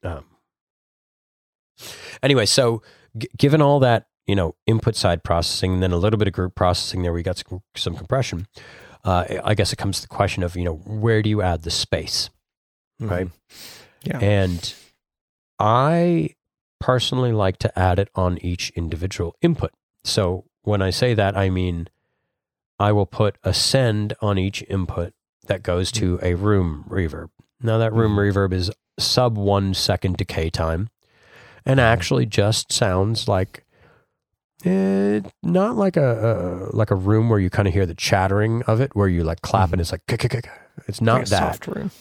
Um, anyway, so g- given all that, you know, input side processing and then a little bit of group processing there, we got some, some compression. Uh, I guess it comes to the question of, you know, where do you add the space? Right. Mhm. Yeah. And I personally like to add it on each individual input. So when I say that, I mean I will put a send on each input that goes to a room reverb. Now, that room Mhm. reverb is sub one second decay time and actually just sounds like. Eh, not like a, a like a room where you kind of hear the chattering of it, where you like clap and it's like it's not Like a that. soft room.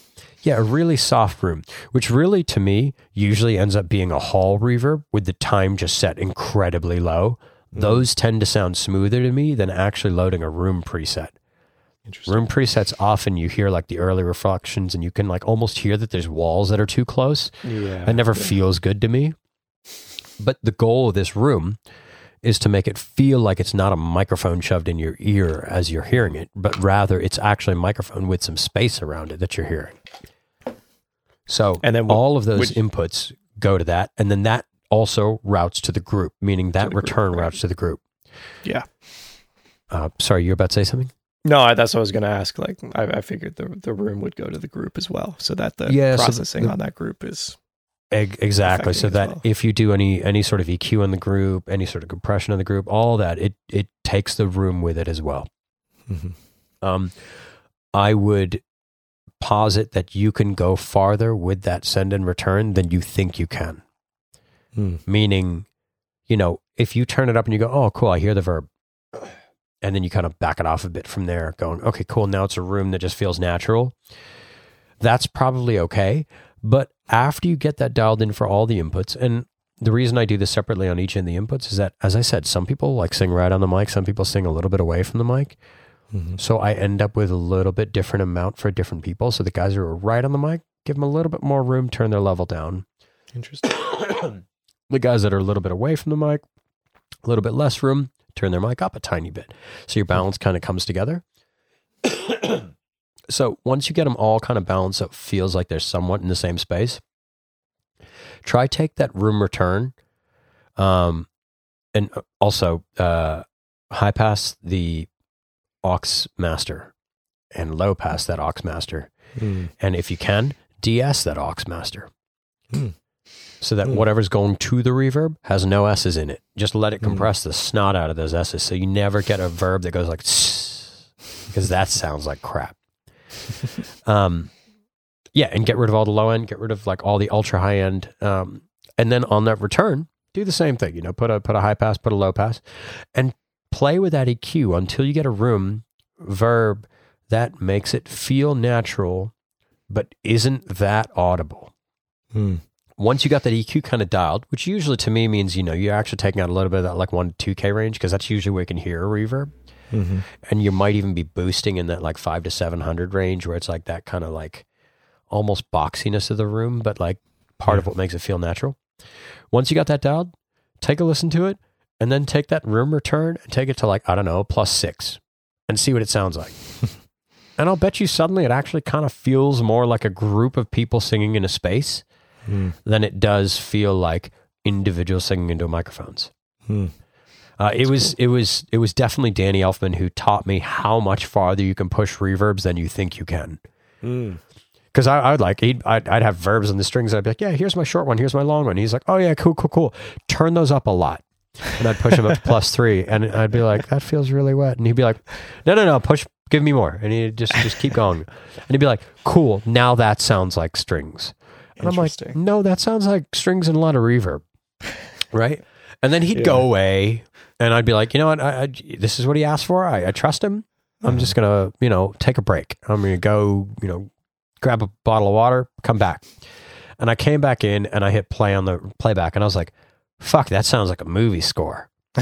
Yeah, a really soft room, which really to me usually ends up being a hall reverb with the time just set incredibly low. Mm. Those tend to sound smoother to me than actually loading a room preset. Room presets often you hear like the early reflections and you can like almost hear that there's walls that are too close. Yeah. That never yeah. feels good to me. But the goal of this room is to make it feel like it's not a microphone shoved in your ear as you're hearing it, but rather it's actually a microphone with some space around it that you're hearing. So And then wh- all of those which- inputs go to that, and then that also routes to the group, meaning that group, return right. routes to the group. Yeah. Uh, sorry, you're about to say something? No, I, that's what I was going to ask. Like, I, I figured the the room would go to the group as well, so that the Yeah, so the- processing the- on that group is exactly. So that well. if you do any any sort of EQ in the group, any sort of compression in the group, all that it it takes the room with it as well. Um, I would posit that you can go farther with that send and return than you think you can. Hmm. Meaning, you know, if you turn it up and you go, "Oh, cool, I hear the verb," and then you kind of back it off a bit from there, going, "Okay, cool, now it's a room that just feels natural." That's probably okay, but after you get that dialed in for all the inputs, and the reason I do this separately on each of the inputs is that, as I said, some people like sing right on the mic, some people sing a little bit away from the mic. Mm-hmm. So I end up with a little bit different amount for different people. So the guys who are right on the mic, give them a little bit more room, turn their level down. Interesting. the guys that are a little bit away from the mic, a little bit less room, turn their mic up a tiny bit. So your hmm. balance kind of comes together. so once you get them all kind of balanced, so it feels like they're somewhat in the same space. Try take that room return, um, and also uh, high pass the aux master and low pass that aux master. Hmm. And if you can, DS that aux master. Hmm. So that Hmm. whatever's going to the reverb has no S's in it. Just let it Hmm. compress the snot out of those S's. So you never get a verb that goes like, because that sounds like crap. um, yeah, and get rid of all the low end, get rid of like all the ultra high end. Um, and then on that return, do the same thing. You know, put a put a high pass, put a low pass, and play with that EQ until you get a room verb that makes it feel natural, but isn't that audible. Hmm. Once you got that EQ kind of dialed, which usually to me means you know you're actually taking out a little bit of that like one to two K range because that's usually where you can hear a reverb, Mhm. and you might even be boosting in that like five to seven hundred range where it's like that kind of like almost boxiness of the room, but like part of what makes it feel natural. Once you got that dialed, take a listen to it, and then take that room return and take it to like I don't know plus six, and see what it sounds like. and I'll bet you suddenly it actually kind of feels more like a group of people singing in a space Hmm. than it does feel like individuals singing into microphones. Hmm. Uh, it was it was it was definitely Danny Elfman who taught me how much farther you can push reverbs than you think you can. Hmm. Because I, I would like he'd, I'd, I'd have verbs on the strings. I'd be like, yeah, here's my short one, here's my long one. He's like, oh yeah, cool, cool, cool. Turn those up a lot, and I'd push him up to plus three, and I'd be like, that feels really wet, and he'd be like, no, no, no, push, give me more, and he'd just just keep going, and he'd be like, cool, now that sounds like strings, and I'm like, no, that sounds like strings and a lot of reverb, right? And then he'd Yeah. go away, and I'd be like, you know what, I, I, this is what he asked for. I, I trust him. I'm just gonna, you know, take a break. I'm gonna go, you know, grab a bottle of water, come back. And I came back in and I hit play on the playback, and I was like, fuck, that sounds like a movie score.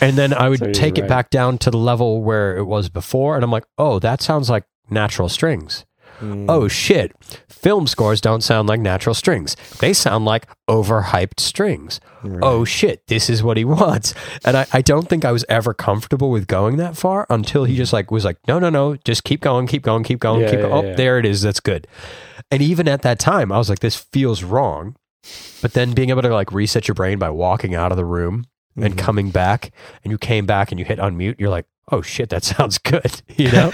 And then I would So take it back down to the level where it was before, and I'm like, oh, that sounds like natural strings. Hmm. Oh shit, film scores don't sound like natural strings. They sound like overhyped strings. Right. Oh shit, this is what he wants. And I, I don't think I was ever comfortable with going that far until he just like was like, no, no, no, just keep going, keep going, keep going, Yeah, keep yeah, going. Oh, yeah. there it is. That's good. And even at that time, I was like, this feels wrong. But then being able to like reset your brain by walking out of the room and Mhm. coming back, and you came back and you hit unmute, you're like, oh shit, that sounds good. You know?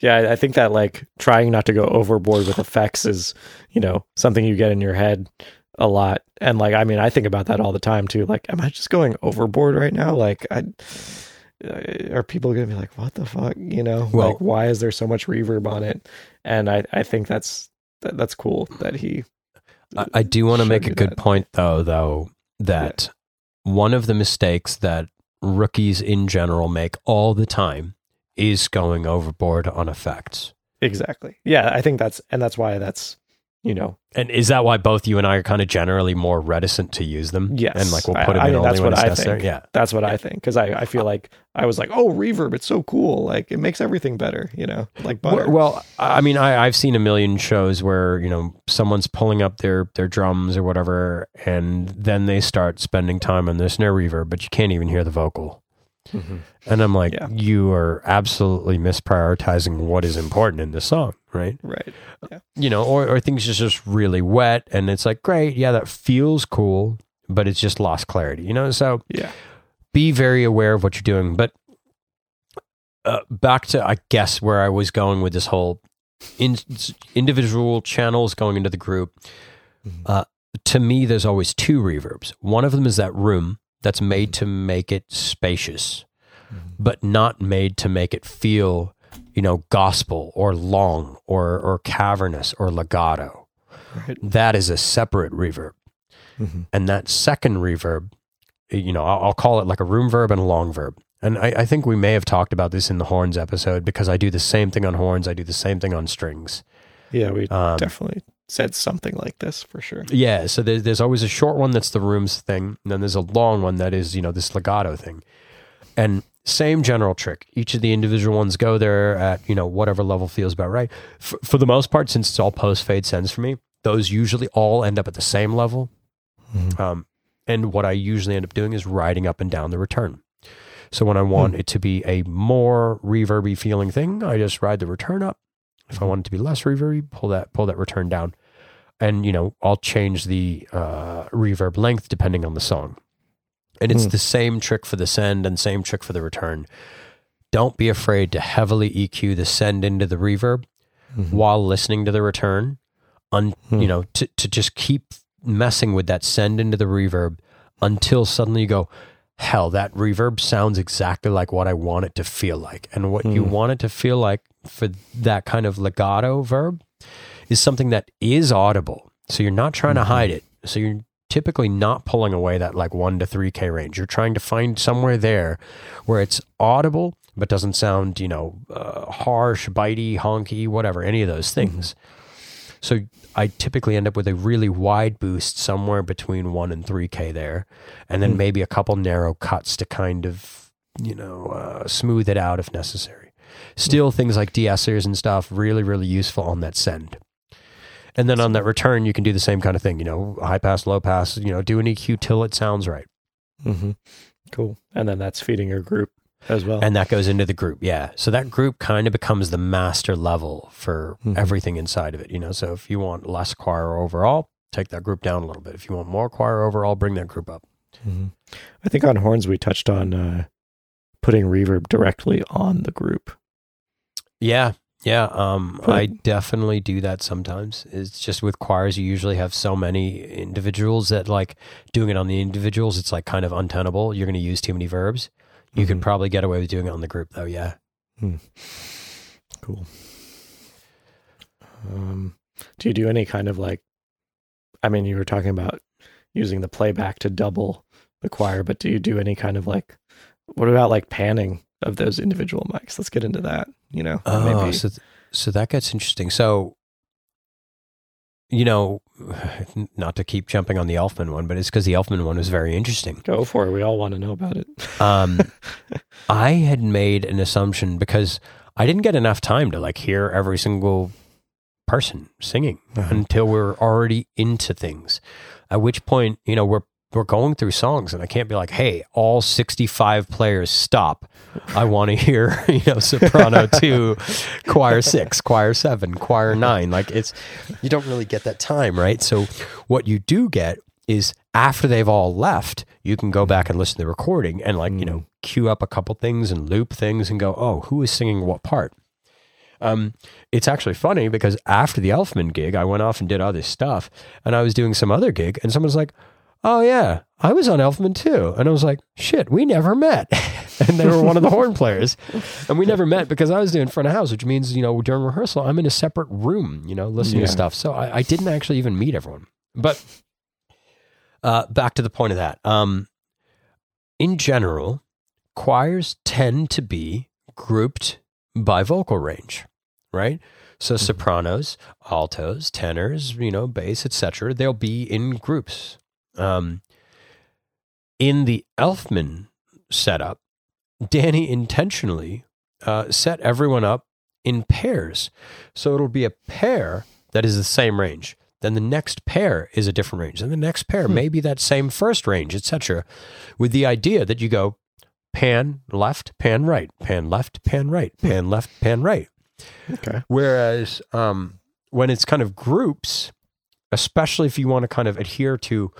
Yeah, I- think that like trying not to go overboard with effects is, you know, something you get in your head a lot. And like, I mean, I think about that all the time too. Like, am I just going overboard right now? Like, I uh, are people gonna be like, what the fuck? You know, Well- like, why is there so much reverb on it? And I, I think that's that, that's cool that he. I, I do want to make a good that. point, though, though, that one of the mistakes that rookies in general make all the time is going overboard on effects. Exactly. Yeah, I think that's and that's why that's you know And is that why both you and I are kind of generally more reticent to use them? Yes. And like we'll put them I in mean, only that's when what I necessary. think. Yeah. that's what I think because I I feel uh, like I was like oh reverb it's so cool like it makes everything better you know like butter. Well, well, I mean, I, I've seen a million shows where you know someone's pulling up their their drums or whatever, and then they start spending time on their snare reverb, but you can't even hear the vocal. Mhm. And I'm like, Yeah. you are absolutely misprioritizing what is important in the song, right? Right. You know, or, or things is just really wet and it's like, great, yeah, that feels cool, but it's just lost clarity, you know? So Yeah. be very aware of what you're doing. But uh, back to, I guess, where I was going with this whole in, individual channels going into the group. Mhm. Uh, to me, there's always two reverbs. One of them is that room that's made to make it spacious, Mhm. but not made to make it feel, you know, gospel or long or or cavernous or legato. Right. That is a separate reverb. Mhm. And that second reverb, you know, I'll, I'll call it like a room verb and a long verb. And I, I think we may have talked about this in the horns episode because I do the same thing on horns. I do the same thing on strings. Yeah, we Um, definitely said something like this for sure. Yeah, so there's, there's always a short one that's the rooms thing, and then there's a long one that is, you know, this legato thing. And same general trick. Each of the individual ones go there at, you know, whatever level feels about right. For, for the most part, since it's all post fade sends for me, those usually all end up at the same level. Mhm. Um, and what I usually end up doing is riding up and down the return. So when I want Hmm. it to be a more reverby feeling thing, I just ride the return up. If I want it to be less reverby, pull that pull that return down. And you know, I'll change the uh, reverb length depending on the song. And it's Hmm. the same trick for the send and same trick for the return. Don't be afraid to heavily EQ the send into the reverb Mhm. while listening to the return un, Hmm. you know to, to just keep messing with that send into the reverb until suddenly you go hell that reverb sounds exactly like what i want it to feel like and what you Hmm. want it to feel like for that kind of legato verb is something that is audible so you're not trying to Mhm. hide it so you're typically not pulling away that like 1 to 3k range you're trying to find somewhere there where it's audible but doesn't sound you know uh, harsh bitey honky whatever any of those things so I typically end up with a really wide boost somewhere between one and three k there, and then Hmm. maybe a couple narrow cuts to kind of you know uh, smooth it out if necessary. Still, things like de-essers and stuff really really useful on that send. And then on that return, you can do the same kind of thing. You know, high pass, low pass. You know, do an EQ till it sounds right, Mhm. Cool. And then that's feeding your group as well. and that goes into the group. Yeah, so that group kind of becomes the master level for Mhm. everything inside of it. You know, so if you want less choir overall, take that group down a little bit. If you want more choir overall, bring that group up. Mhm. I think on horns we touched on uh, putting reverb directly on the group. Yeah, yeah. Um, I definitely do that sometimes. It's just with choirs, you usually have so many individuals that like doing it on the individuals. It's like kind of untenable. You're going to use too many verbs. You could Mhm. probably get away with doing it on the group, though. Yeah. Cool. Um, do you do any kind of like? I mean, you were talking about using the playback to double the choir, but do you do any kind of like? What about like panning of those individual mics? Let's get into that. You know, Oh, so th- so that gets interesting. So, you know, not to keep jumping on the Elfman one, but it's because the Elfman one was very interesting. go for it. We all want to know about it. Um, I had made an assumption because I didn't get enough time to like hear every single person singing Uh-huh. until we're already into things. At which point, you know, we're we're going through songs and I can't be like, "Hey, all 65 players stop. I want to hear, you know, soprano 2, choir 6, choir 7, choir 9." Like it's you don't really get that time, right? So what you do get is after they've all left, you can go back and listen to the recording and like, you know, cue up a couple things and loop things and go, "Oh, who is singing what part?" Um, it's actually funny because after the Elfman gig, I went off and did other stuff, and I was doing some other gig, and someone's like, "Oh yeah, I was on Elfman too," and I was like, "Shit, we never met," and they were one of the horn players, and we never met because I was doing front of house, which means you know during rehearsal I'm in a separate room, you know, listening Yeah. to stuff, so I, I didn't actually even meet everyone. But uh, back to the point of that, um, in general, choirs tend to be grouped by vocal range, right? So Mhm. sopranos, altos, tenors, you know, bass, etc. They'll be in groups. Um, in the Elfman setup, Danny intentionally uh, set everyone up in pairs. So it'll be a pair that is the same range. Then the next pair is a different range. And the next pair Hmm. may be that same first range, etc. With the idea that you go pan left, pan right, pan left, pan right, pan left, pan right. Okay. Whereas um, when it's kind of groups, especially if you want to kind of adhere to,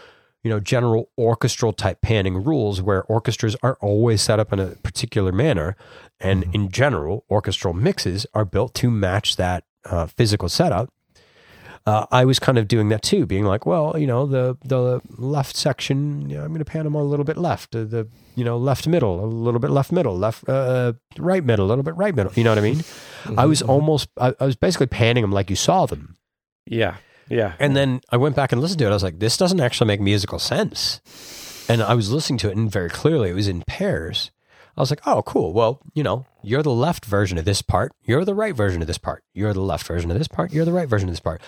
you know, general orchestral type panning rules where orchestras are always set up in a particular manner, and Mhm. in general, orchestral mixes are built to match that uh, physical setup. Uh, I was kind of doing that too, being like, well, you know, the the left section, you know, I'm going to pan them a little bit left, uh, the you know left middle, a little bit left middle, left uh, right middle, a little bit right middle. You know what I mean? I was Mhm. almost, I, I was basically panning them like you saw them. Yeah. Yeah. And then I went back and listened to it. I was like, this doesn't actually make musical sense. And I was listening to it and very clearly it was in pairs. I was like, oh, cool. Well, you know, you're the left version of this part. You're the right version of this part. You're the left version of this part. You're the right version of this part.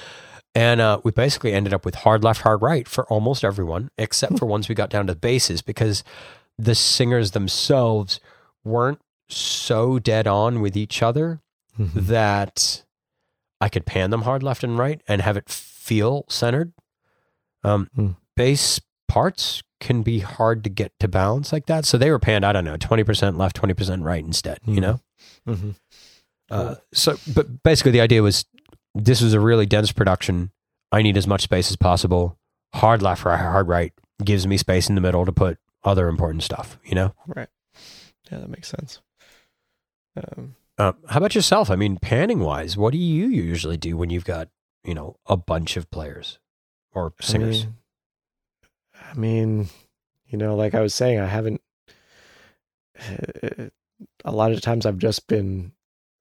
And uh, we basically ended up with hard left, hard right for almost everyone, except for once we got down to the basses because the singers themselves weren't so dead on with each other Mhm. that I could pan them hard left and right and have it feel centered. Um, Hmm. Bass parts can be hard to get to balance like that. So they were panned, I don't know, 20% left, 20% right instead, you Hmm. know? Mhm. Uh, so, but basically the idea was this was a really dense production. I need as much space as possible. Hard left, right, hard right gives me space in the middle to put other important stuff, you know? Right. Yeah, that makes sense. Um, Uh, how about yourself? I mean, panning wise, what do you usually do when you've got, you know, a bunch of players or singers? I mean, I mean, you know, like I was saying, I haven't. A lot of times, I've just been,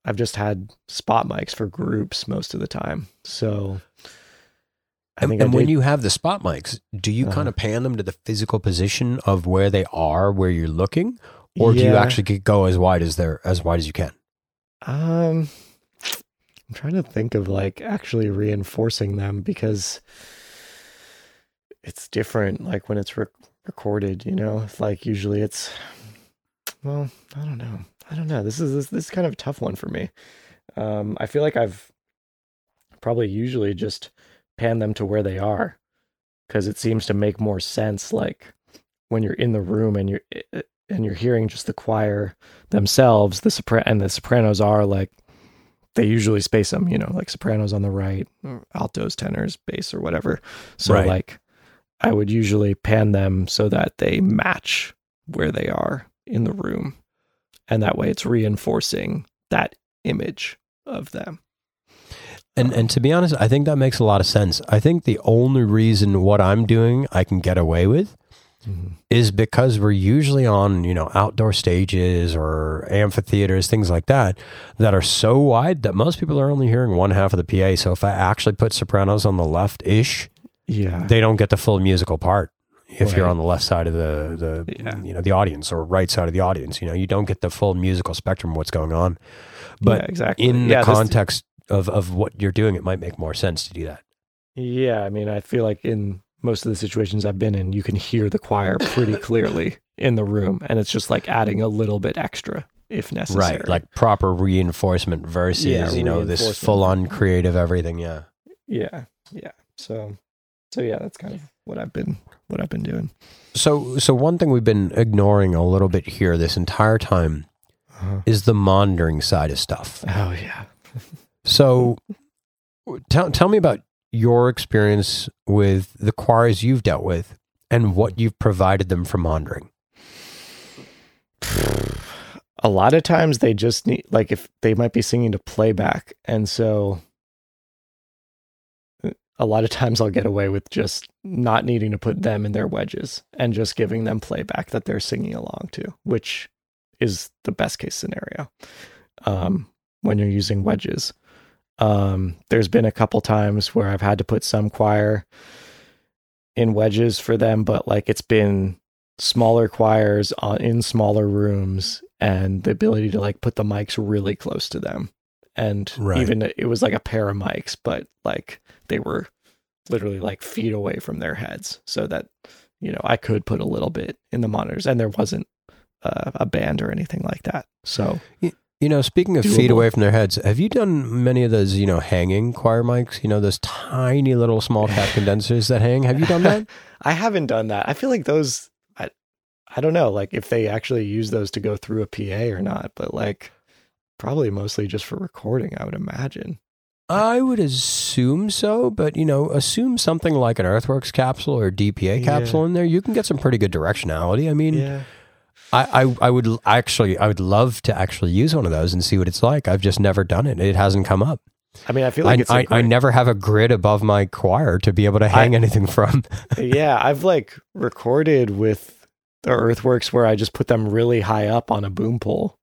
I've just had spot mics for groups most of the time. So, I and and when you have the spot mics, do you kind Uh-huh. of pan them to the physical position of where they are, where you're looking, or do you actually go as wide as they're as wide as you can? Um, I'm trying to think of like actually reinforcing them because it's different. Like when it's rec- recorded, you know, like usually it's, well, I don't know. I don't know. This is this, this is kind of a tough one for me. Um, I feel like I've probably usually just pan them to where they are because it seems to make more sense. Like when you're in the room and you're eh, and you're hearing just the choir themselves, the sopran and the sopranos are like they usually space them, you know, like sopranos on the right, altos, tenors, bass, or whatever. So Right. like I would usually pan them so that they match where they are in the room. And that way it's reinforcing that image of them. And and to be honest, I think that makes a lot of sense. I think the only reason what I'm doing I can get away with Mhm. is because we're usually on, you know, outdoor stages or amphitheaters, things like that, that are so wide that most people are only hearing one half of the PA. So if I actually put sopranos on the left ish, Yeah. they don't get the full musical part. If you're on the left side of the, the Yeah. you know, the audience or right side of the audience, you know, you don't get the full musical spectrum of what's going on. But yeah, exactly. in the yeah, this- context of, of what you're doing, it might make more sense to do that. yeah, I mean, I feel like in most of the situations I've been in, you can hear the choir pretty clearly in the room, and it's just like adding a little bit extra if necessary. Right. Like proper reinforcement versus, Yeah, you know, this full on creative everything. Yeah. yeah, yeah. So, so yeah, that's kind of what I've been what I've been doing. So, so one thing we've been ignoring a little bit here this entire time Uh-huh. is the monitoring side of stuff. Oh yeah. So, tell tell me about your experience with the choirs you've dealt with and what you've provided them for monitoring. a lot of times they just need like if they might be singing to playback and so a lot of times I'll get away with just not needing to put them in their wedges and just giving them playback that they're singing along to, which is the best case scenario um, when you're using wedges. Um, there's been a couple times where I've had to put some choir in wedges for them, but like it's been smaller choirs on, in smaller rooms and the ability to like put the mics really close to them. And Right. even it was like a pair of mics, but like they were literally like feet away from their heads so that, you know, I could put a little bit in the monitors and there wasn't uh, a band or anything like that. So You know, speaking of feet away from their heads, have you done many of those, you know, hanging choir mics? You know, those tiny little small cap condensers that hang? Have you done that? I haven't done that. I feel like those, I, I don't know, like if they actually use those to go through a PA or not, but like probably mostly just for recording, I would imagine. I would assume so, but you know, assume something like an Earthworks capsule or DPA capsule in there, you can get some pretty good directionality. I mean, Yeah. I, I, I would actually, I would love to actually use one of those and see what it's like. I've just never done it. It hasn't come up. I mean, I feel like I, I, I never have a grid above my choir to be able to hang anything from. yeah, I've like recorded with the Earthworks where I just put them really high up on a boom pole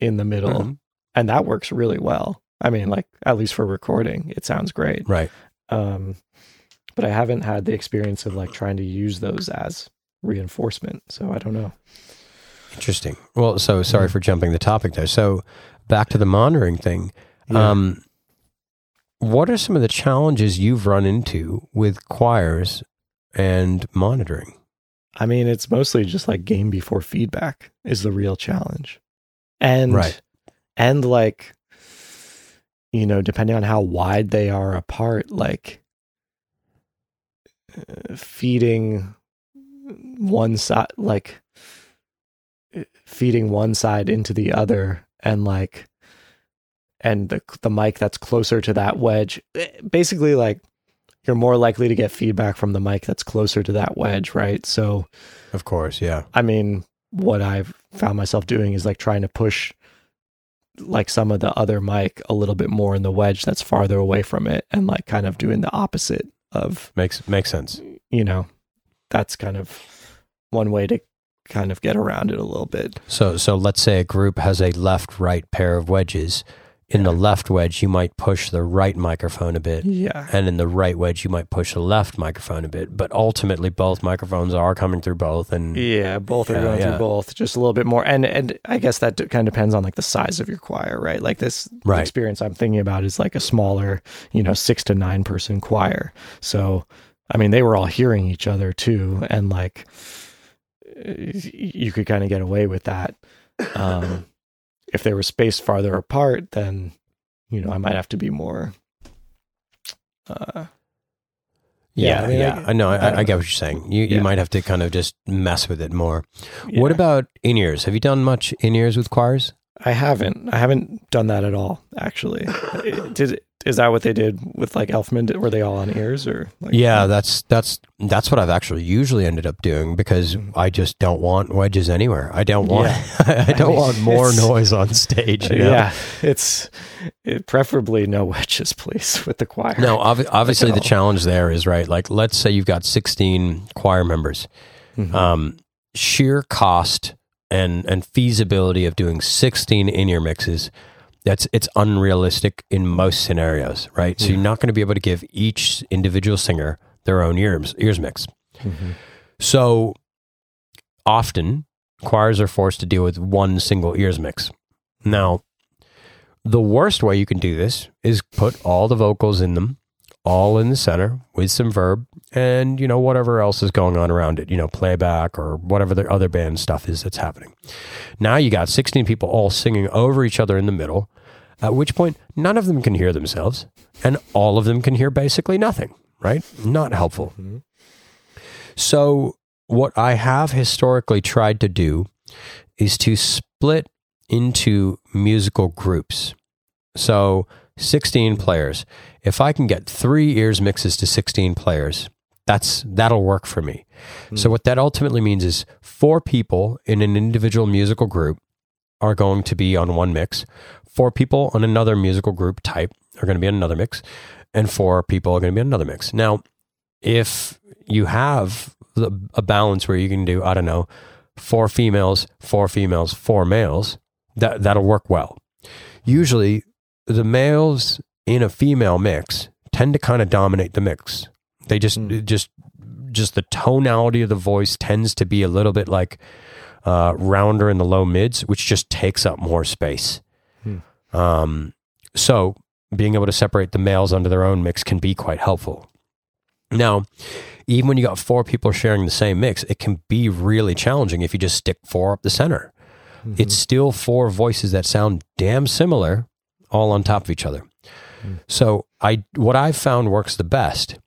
in the middle, Mhm. and that works really well. I mean, like at least for recording, it sounds great. Right. Um, but I haven't had the experience of like trying to use those as reinforcement, so I don't know. Interesting. Well, so sorry Mhm. for jumping the topic there. So back to the monitoring thing. Yeah. Um, what are some of the challenges you've run into with choirs and monitoring? I mean, it's mostly just like gain before feedback is the real challenge. And Right. and like you know, depending on how wide they are apart, like uh, feeding one side like feeding one side into the other and like and the the mic that's closer to that wedge eh, basically like you're more likely to get feedback from the mic that's closer to that wedge, right? So Of course, yeah. I mean, what I've found myself doing is like trying to push like some of the other mic a little bit more in the wedge that's farther away from it and like kind of doing the opposite of, Makes makes sense. you know, that's kind of one way to kind of get around it a little bit. So so let's say a group has a left right pair of wedges. In the left wedge, you might push the right microphone a bit. Yeah. And in the right wedge, you might push the left microphone a bit. But ultimately, both microphones are coming through both. And Yeah, both are Yeah, going yeah. through both, just a little bit more. And and I guess that kind of depends on like the size of your choir, right? Like this Right. experience I'm thinking about is like a smaller, you know, six to nine person choir. So, I mean, they were all hearing each other too, and like you could kind of get away with that. Um, if they were spaced farther apart, then you know I might have to be more. Uh, yeah, I mean, yeah, I- know. I I, I, get what you're saying. You you might have to kind of just mess with it more. What about in ears? Have you done much in ears with choirs? I haven't. I haven't done that at all. Actually, did is that what they did with like Elfman? Were they all on ears or? Like, Yeah, that's that's that's what I've actually usually ended up doing because. I just don't want wedges anywhere. I don't want I I don't mean, want more noise on stage. you know? yeah. It's it, preferably no wedges, please, with the choir. No, obvi- obviously the challenge there is right. Like, let's say you've got 16 choir members. Mhm. Um, sheer cost and and feasibility of doing 16 in-ear mixes. That's it's unrealistic in most scenarios, right? So you're not going to be able to give each individual singer their own ears ears mix. Mhm. So often choirs are forced to deal with one single ears mix. Now, the worst way you can do this is put all the vocals in them, all in the center with some verb and, you know, whatever else is going on around it, you know, playback or whatever the other band stuff is that's happening. Now you got 16 people all singing over each other in the middle, at which point none of them can hear themselves and all of them can hear basically nothing, right? Not helpful. Mhm. So, what I have historically tried to do is to split into musical groups. So, 16 players. If I can get three ears mixes to 16 players, that's that'll work for me. Hmm. So what that ultimately means is four people in an individual musical group are going to be on one mix. Four people on another musical group type are going to be on another mix, and four people are going to be on another mix. Now, if you have the, a balance where you can do, I don't know, four females, four females, four males, that that'll work well. Usually, the males in a female mix tend to kind of dominate the mix. They just it just just the tonality of the voice tends to be a little bit like uh, rounder in the low mids, which just takes up more space. Hmm. Um, so being able to separate the males under their own mix can be quite helpful. Now, even when you got four people sharing the same mix, it can be really challenging if you just stick four up the center. Mhm. It's still four voices that sound damn similar, all on top of each other. Hmm. So I what I've found works the best,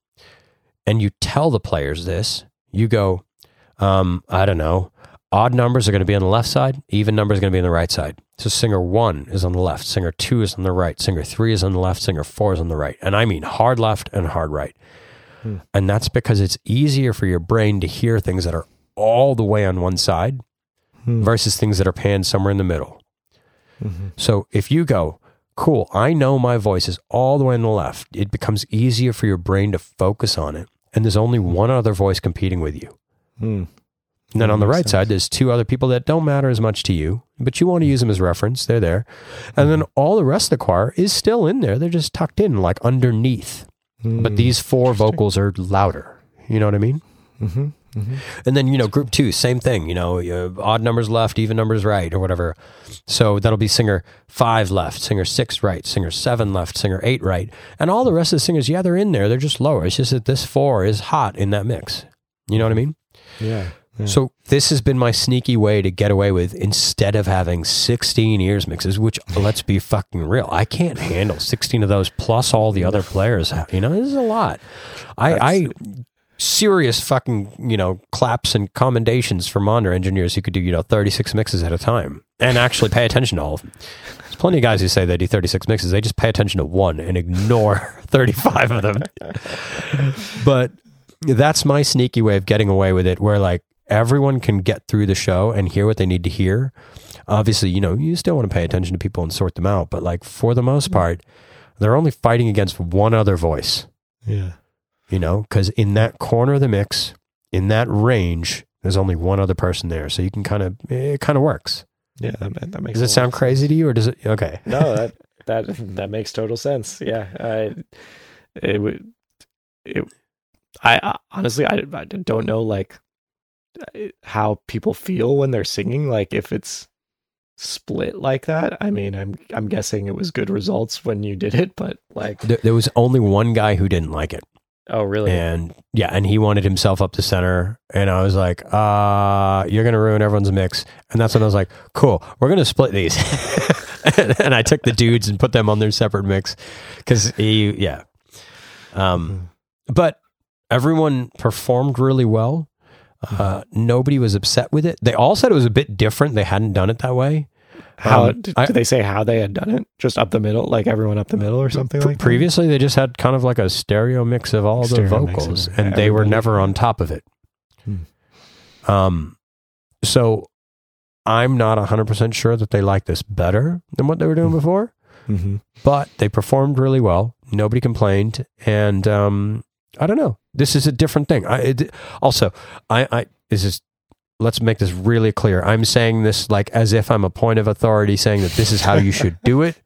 and you tell the players this. You go, um, I don't know. odd numbers are going to be on the left side, even numbers are going to be on the right side. So singer one is on the left, singer two is on the right, singer three is on the left, singer four is on the right. And I mean hard left and hard right. Hmm. And that's because it's easier for your brain to hear things that are all the way on one side Hmm. versus things that are panned somewhere in the middle. Mhm. So if you go, cool, I know my voice is all the way on the left, it becomes easier for your brain to focus on it. And there's only one other voice competing with you. Hmm. And then That on the right side, there's two other people that don't matter as much to you, but you want to use them as reference. They're there. And then all the rest of the choir is still in there. They're just tucked in, like underneath. But Hmm. these four vocals are louder. You know what I mean? Mhm. Mhm. And then, you know, group two, same thing, you know, odd numbers left, even numbers right, or whatever. So that'll be singer five left, singer six right, singer seven left, singer eight right. And all the rest of the singers, yeah, they're in there. They're just lower. It's just that this four is hot in that mix. You know what I mean? Yeah. yeah. So this has been my sneaky way to get away with instead of having 16 ears mixes, which let's be fucking real. I can't handle 16 of those plus all the other players. have. You know, this is a lot. I, I serious fucking, you know, claps and commendations for monitor engineers who could do, you know, 36 mixes at a time and actually pay attention to all of them. There's plenty of guys who say they do 36 mixes. They just pay attention to one and ignore 35 of them. but that's my sneaky way of getting away with it where like everyone can get through the show and hear what they need to hear obviously you know you still want to pay attention to people and sort them out but like for the most mm. part they're only fighting against one other voice yeah. You know because in that corner of the mix in that range there's only one other person there so you can kind of it kind of works Yeah. That, that makes. does it sound crazy to you or does it okay. No, that that that makes total sense. Yeah. I it would it. I, I honestly I, I don't know like how people feel when they're singing. Like if it's split like that. I mean, I'm I'm guessing it was good results when you did it, but like, there, there was only one guy who didn't like it oh really? And yeah, and he wanted himself up to center. And I was like, uh, you're going to ruin everyone's mix. And that's when I was like, cool, we're going to split these. and I took the dudes and put them on their separate mix because he, yeah. Um, but everyone performed really well. Uh, nobody was upset with it. They all said it was a bit different. They hadn't done it that way. How Um, did, I- they say how they had done it? Just up the middle, like everyone up the middle, or something Pre- like previously, they just had kind of like a stereo mix of all the vocals, and they were never on top of it. Hmm. Um, so I'm not 100% sure that they like this better than what they were doing Hmm. before, Mm-hmm. but they performed really well. Nobody complained. And um, I don't know. This is a different thing. I, it, also, I, I, this is, let's make this really clear. I'm saying this like as if I'm a point of authority saying that this is how you should do it.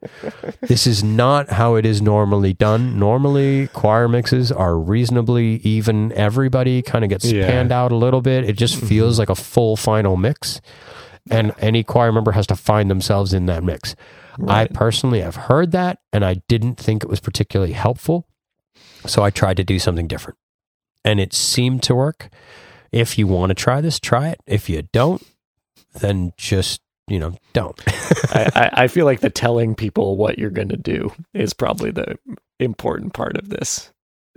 This is not how it is normally done. Normally, choir mixes are reasonably even. Everybody kind of gets Yeah. panned out a little bit. It just mm-hmm. feels like a full final mix. And any choir member has to find themselves in that mix. I personally have heard that and I didn't think it was particularly helpful. So I tried to do something different. And it seemed to work. If you want to try this, try it. If you don't, then just, you know, don't. I, I, feel like the telling people what you're going to do is probably the important part of this.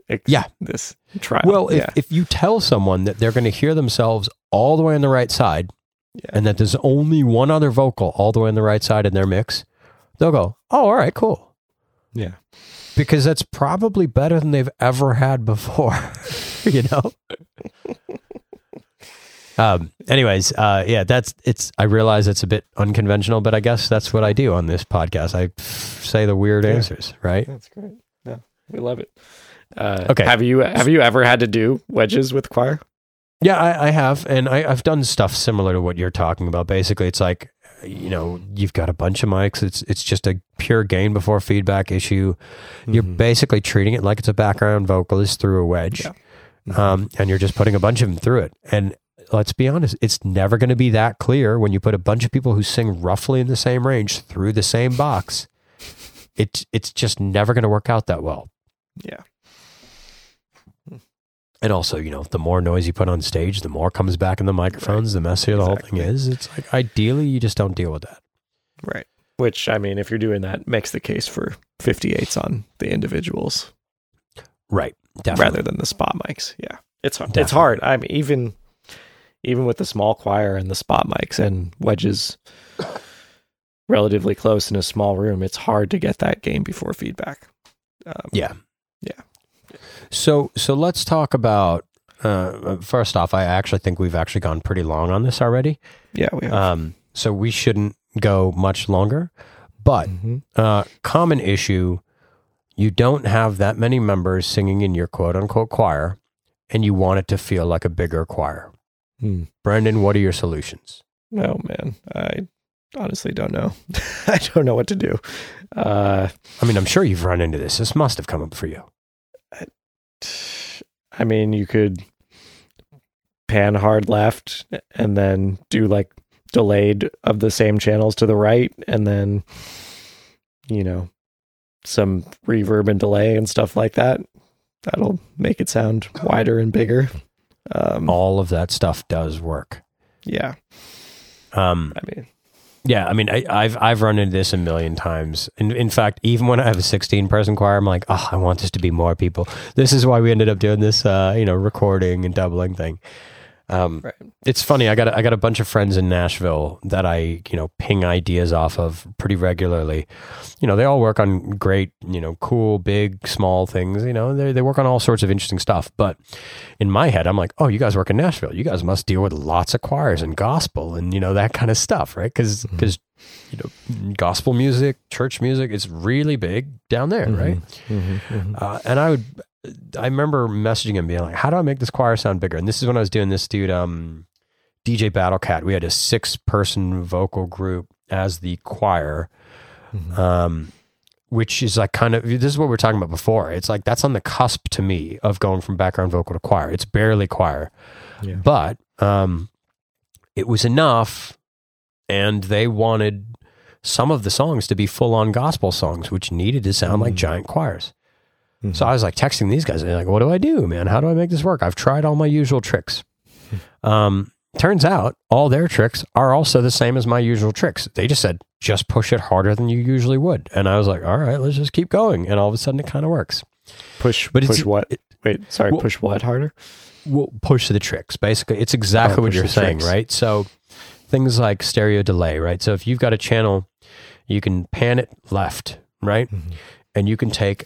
ex- Yeah. This trial. Well, if, yeah. if you tell someone that they're going to hear themselves all the way on the right side Yeah. and that there's only one other vocal all the way on the right side in their mix, they'll go, oh, all right, cool. yeah. Because that's probably better than they've ever had before, you know? um, anyways, uh, yeah, that's it's, I realize it's a bit unconventional, but I guess that's what I do on this podcast. I say the weird Yeah. answers, right? That's great. Yeah. We love it. Uh, Okay. Have you have you ever had to do wedges with choir? Yeah, I, I have, and I, I've done stuff similar to what you're talking about. Basically, it's like you know you've got a bunch of mics. It's it's just a pure gain before feedback issue. You're Mhm. basically treating it like it's a background vocalist through a wedge, Yeah. um, and you're just putting a bunch of them through it. And let's be honest, it's never going to be that clear when you put a bunch of people who sing roughly in the same range through the same box. It's it's just never going to work out that well. Yeah. And also, you know, the more noise you put on stage, the more comes back in the microphones, the messier the whole thing is. It's like ideally you just don't deal with that. Right. Which I mean, if you're doing that, makes the case for 58s on the individuals Right. Definitely. rather than the spot mics. Yeah. It's hard. It's hard. I mean, even even with the small choir and the spot mics and wedges relatively close in a small room, it's hard to get that gain before feedback. Um, Yeah. Yeah. So so let's talk about uh, first off. I actually think we've actually gone pretty long on this already. yeah, we have. Um, so we shouldn't go much longer. But Mhm. uh, common issue: you don't have that many members singing in your quote unquote choir, and you want it to feel like a bigger choir. Hmm. Brendan, what are your solutions? Oh man, I honestly don't know. I don't know what to do. Uh, I mean, I'm sure you've run into this. This must have come up for you. I mean, you could pan hard left and then do like delayed of the same channels to the right, and then you know some reverb and delay and stuff like that. That'll make it sound wider and bigger. Um, All of that stuff does work. yeah, Um, I mean, Yeah, I mean, I, I've I've run into this a million times. In, in fact, even when I have a 16 person choir, I'm like, oh, I want this to be more people. This is why we ended up doing this, uh, you know, recording and doubling thing. Um, right. it's funny. I got a, I got a bunch of friends in Nashville that I you know ping ideas off of pretty regularly. You know, they all work on great, you know, cool, big, small things. You know, they they work on all sorts of interesting stuff. But in my head, I'm like, oh, you guys work in Nashville. You guys must deal with lots of choirs and gospel and you know that kind of stuff, right? Because Mhm. you know, gospel music, church music, it's really big down there, right? Mhm, mhm. Uh, and I would, I remember messaging him being like, "How do I make this choir sound bigger?" And this is when I was doing this dude, um, DJ Battlecat. We had a six-person vocal group as the choir, Mhm. um, which is like kind of this is what we are talking about before. It's like that's on the cusp to me of going from background vocal to choir. It's barely choir, Yeah. but um, it was enough, and they wanted some of the songs to be full-on gospel songs, which needed to sound like Mm. giant choirs. Mhm. So I was like texting these guys, and they're like, "What do I do, man? How do I make this work? I've tried all my usual tricks." um, turns out all their tricks are also the same as my usual tricks. They just said, "Just push it harder than you usually would," and I was like, "All right, let's just keep going." And all of a sudden, it kind of works. push, But it's- push what? it- Wait, sorry, well- push what harder? We'll push the tricks. Basically, it's exactly Oh, what you're saying, tricks. right? So things like stereo delay, right? So if you've got a channel, you can pan it left, right? Mhm. and you can take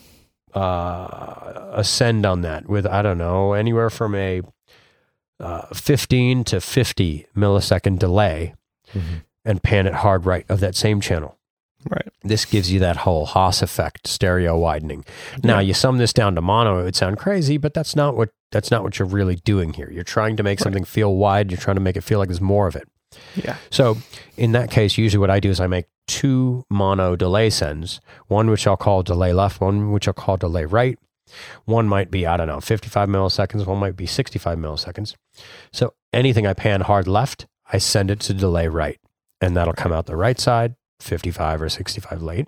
uh, a send on that with I don't know anywhere from a uh, 15 to 50 millisecond delay Mhm. and pan it hard right of that same channel. Right. This gives you that whole Haas effect, stereo widening. Now Yeah. you sum this down to mono, it would sound crazy, but that's not what that's not what you're really doing here. You're trying to make Right. something feel wide. You're trying to make it feel like there's more of it. Yeah. So in that case, usually what I do is I make two mono delay sends, one which I'll call delay left, one which I'll call delay right. One might be, I don't know, 55 milliseconds, one might be 65 milliseconds. So anything I pan hard left, I send it to delay right, and that'll come out the right side, 55 or 65 late.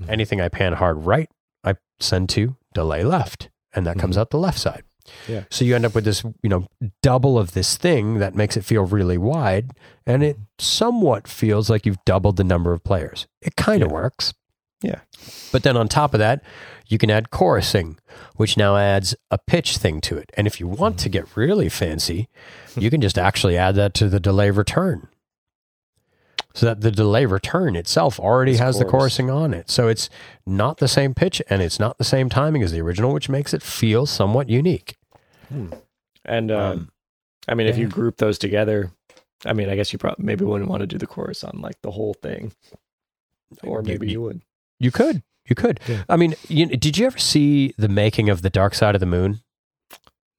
Mhm. Anything I pan hard right, I send to delay left, and that comes Mhm. out the left side. Yeah. So you end up with this, you know, double of this thing that makes it feel really wide, and it somewhat feels like you've doubled the number of players. It kind of Yeah. works. Yeah. But then on top of that, you can add chorusing, which now adds a pitch thing to it. And if you want Mm-hmm. to get really fancy, you can just actually add that to the delay return. So that the delay return itself already It's has the chorusing on it. So it's not the same pitch and it's not the same timing as the original, which makes it feel somewhat unique. And um, Um, I mean, if you group those together, I mean, I guess you probably maybe wouldn't want to do the chorus on like the whole thing, or maybe you- you, would. You could. You could. Yeah. I mean, you, did you ever see the making of the Dark Side of the Moon?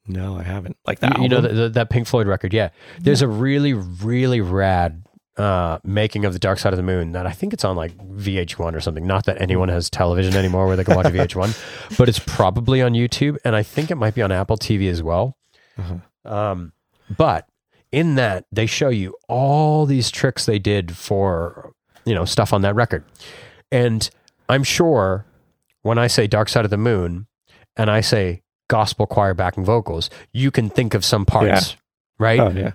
No, I haven't. Like that. You, you know the, the, that Pink Floyd record. Yeah, there's a really, really rad uh, making of the Dark Side of the Moon that I think it's on like VH1 or something. Not that anyone has television anymore where they can watch VH1, but it's probably on YouTube, and I think it might be on Apple TV as well. Uh-huh. Um, but in that, they show you all these tricks they did for you know stuff on that record, and I'm sure when I say Dark Side of the Moon and I say gospel choir backing vocals, you can think of some parts, right? Oh yeah.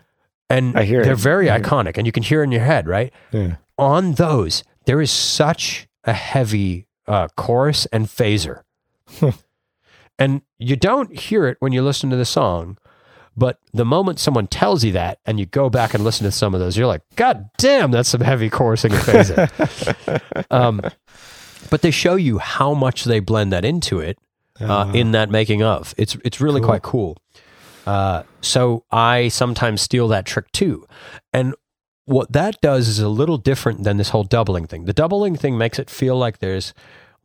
And I hear they're it. very I hear it. iconic, and you can hear in your head, right? Yeah. On those, there is such a heavy uh, chorus and phaser, and you don't hear it when you listen to the song, But the moment someone tells you that and you go back and listen to some of those, you're like, God damn, that's some heavy chorusing and phasing. um, but they show you how much they blend that into it uh, in that making of. It's it's really Cool. quite cool. Uh, so I sometimes steal that trick too, and what that does is a little different than this whole doubling thing. The doubling thing makes it feel like there's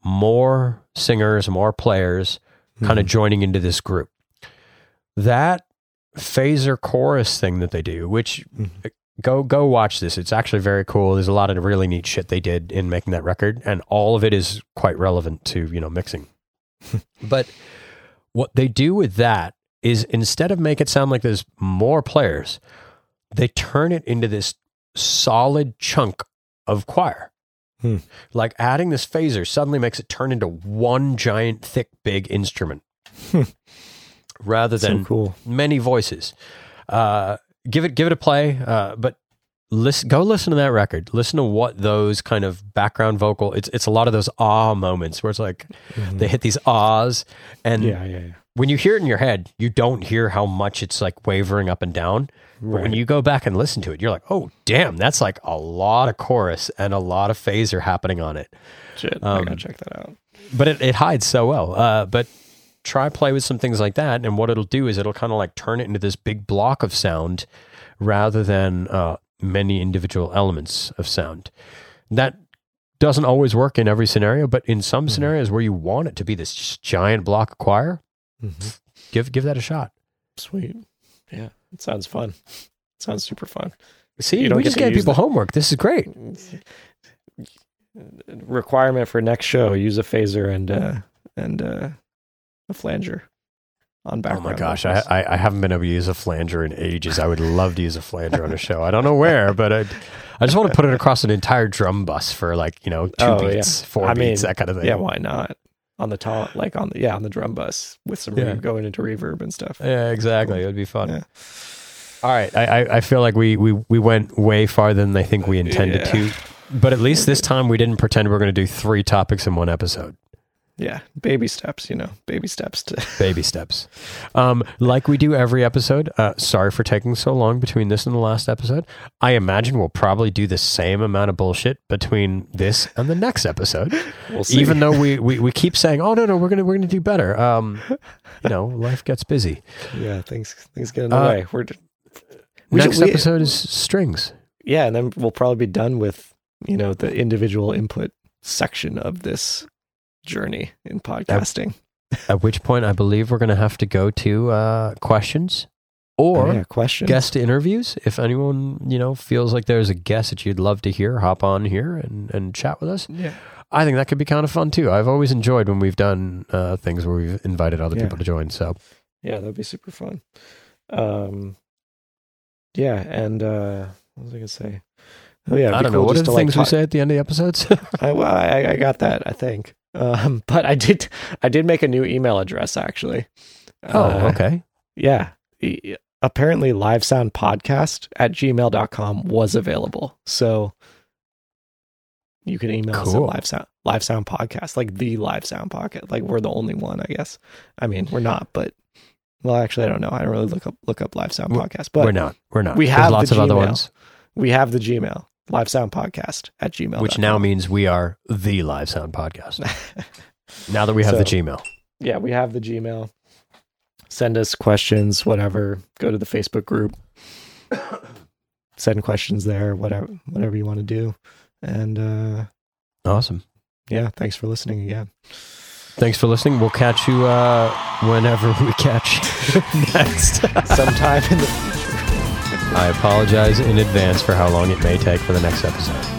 more singers, more players, kind of joining into this group. That phaser chorus thing that they do, which Mhm. go go watch this. It's actually very cool. There's a lot of really neat shit they did in making that record, and all of it is quite relevant to you know mixing. but what they do with that is instead of make it sound like there's more players, they turn it into this solid chunk of choir. Hmm. Like adding this phaser suddenly makes it turn into one giant, thick, big instrument rather so than cool. many voices. Uh, give it give it a play, uh, but listen, go listen to that record. Listen to what those kind of background vocal. It's it's a lot of those ah moments where it's like Mhm. they hit these ahs, and yeah, yeah, yeah. When you hear it in your head, you don't hear how much it's like wavering up and down. But when you go back and listen to it, you're like, oh damn, that's like a lot of chorus and a lot of phaser happening on it. Shit, I um, gotta check that out. But it, it hides so well. Uh, but try play with some things like that, and what it'll do is it'll kind of like turn it into this big block of sound rather than uh, many individual elements of sound. That doesn't always work in every scenario, but in some Mhm. scenarios where you want it to be this giant block of choir, Mhm. give give that a shot. Sweet. Yeah, it sounds fun. It sounds super fun. See, You don't we get just gave people the- homework. This is great. Requirement for next show: use a phaser and uh, and uh, a flanger on Oh my gosh, I. I I haven't been able to use a flanger in ages. I would love to use a flanger on a show. I don't know where, but I, I just want to put it across an entire drum bus for like you know two Oh, yeah. beats, four I beats, mean, that kind of thing. yeah, why not? On the top, like on the yeah, on the drum bus with some Yeah. re- going into reverb and stuff. Yeah, exactly. It would be fun. Yeah. All right, I, I feel like we we we went way farther than I think we intended Yeah. to, but at least this time we didn't pretend we are going to do three topics in one episode. Yeah, baby steps, you know, baby steps to Baby steps, um, like we do every episode. Uh, sorry for taking so long between this and the last episode. I imagine we'll probably do the same amount of bullshit between this and the next episode. we'll see. Even though we, we, we keep saying, "Oh no, no, we're gonna we're gonna do better." Um, you know, life gets busy. yeah, things things get in the Uh, way. We're we Next should- we- episode is strings. yeah, and then we'll probably be done with you know the individual input section of this journey in podcasting. At which point, I believe we're going to have to go to uh, questions or Oh, yeah, question. guest interviews. If anyone you know feels like there's a guest that you'd love to hear, hop on here and, and chat with us. Yeah, I think that could be kind of fun too. I've always enjoyed when we've done uh, things where we've invited other Yeah. people to join. So yeah, that'd be super fun. Um, yeah, and uh, what was I gonna say? Oh yeah, I don't know cool what are the like, things we say at the end of the episodes. I, well, I, I got that. I think. Um, but I did. I did make a new email address actually. oh, Uh, okay. Yeah. Apparently, live sound podcast at gmail.com was available. So you can email us at Cool. live sound, live sound podcast, like the live sound podcast. Like we're the only one, I guess. I mean, we're not, but well, actually, I don't know. I don't really look up look up live sound podcast, but we're not. We're not. we There's have lots of other ones, we have the Gmail live sound podcast at gmail, which now means we are the Live Sound Podcast. now that we have the Gmail. yeah, we have the Gmail. Send us questions, whatever. Go to the Facebook group. Send questions there, whatever, whatever you want to do. And uh, Awesome. yeah, thanks for listening again. Thanks for listening. We'll catch you uh, whenever we catch next. Sometime in the. I apologize in advance for how long it may take for the next episode.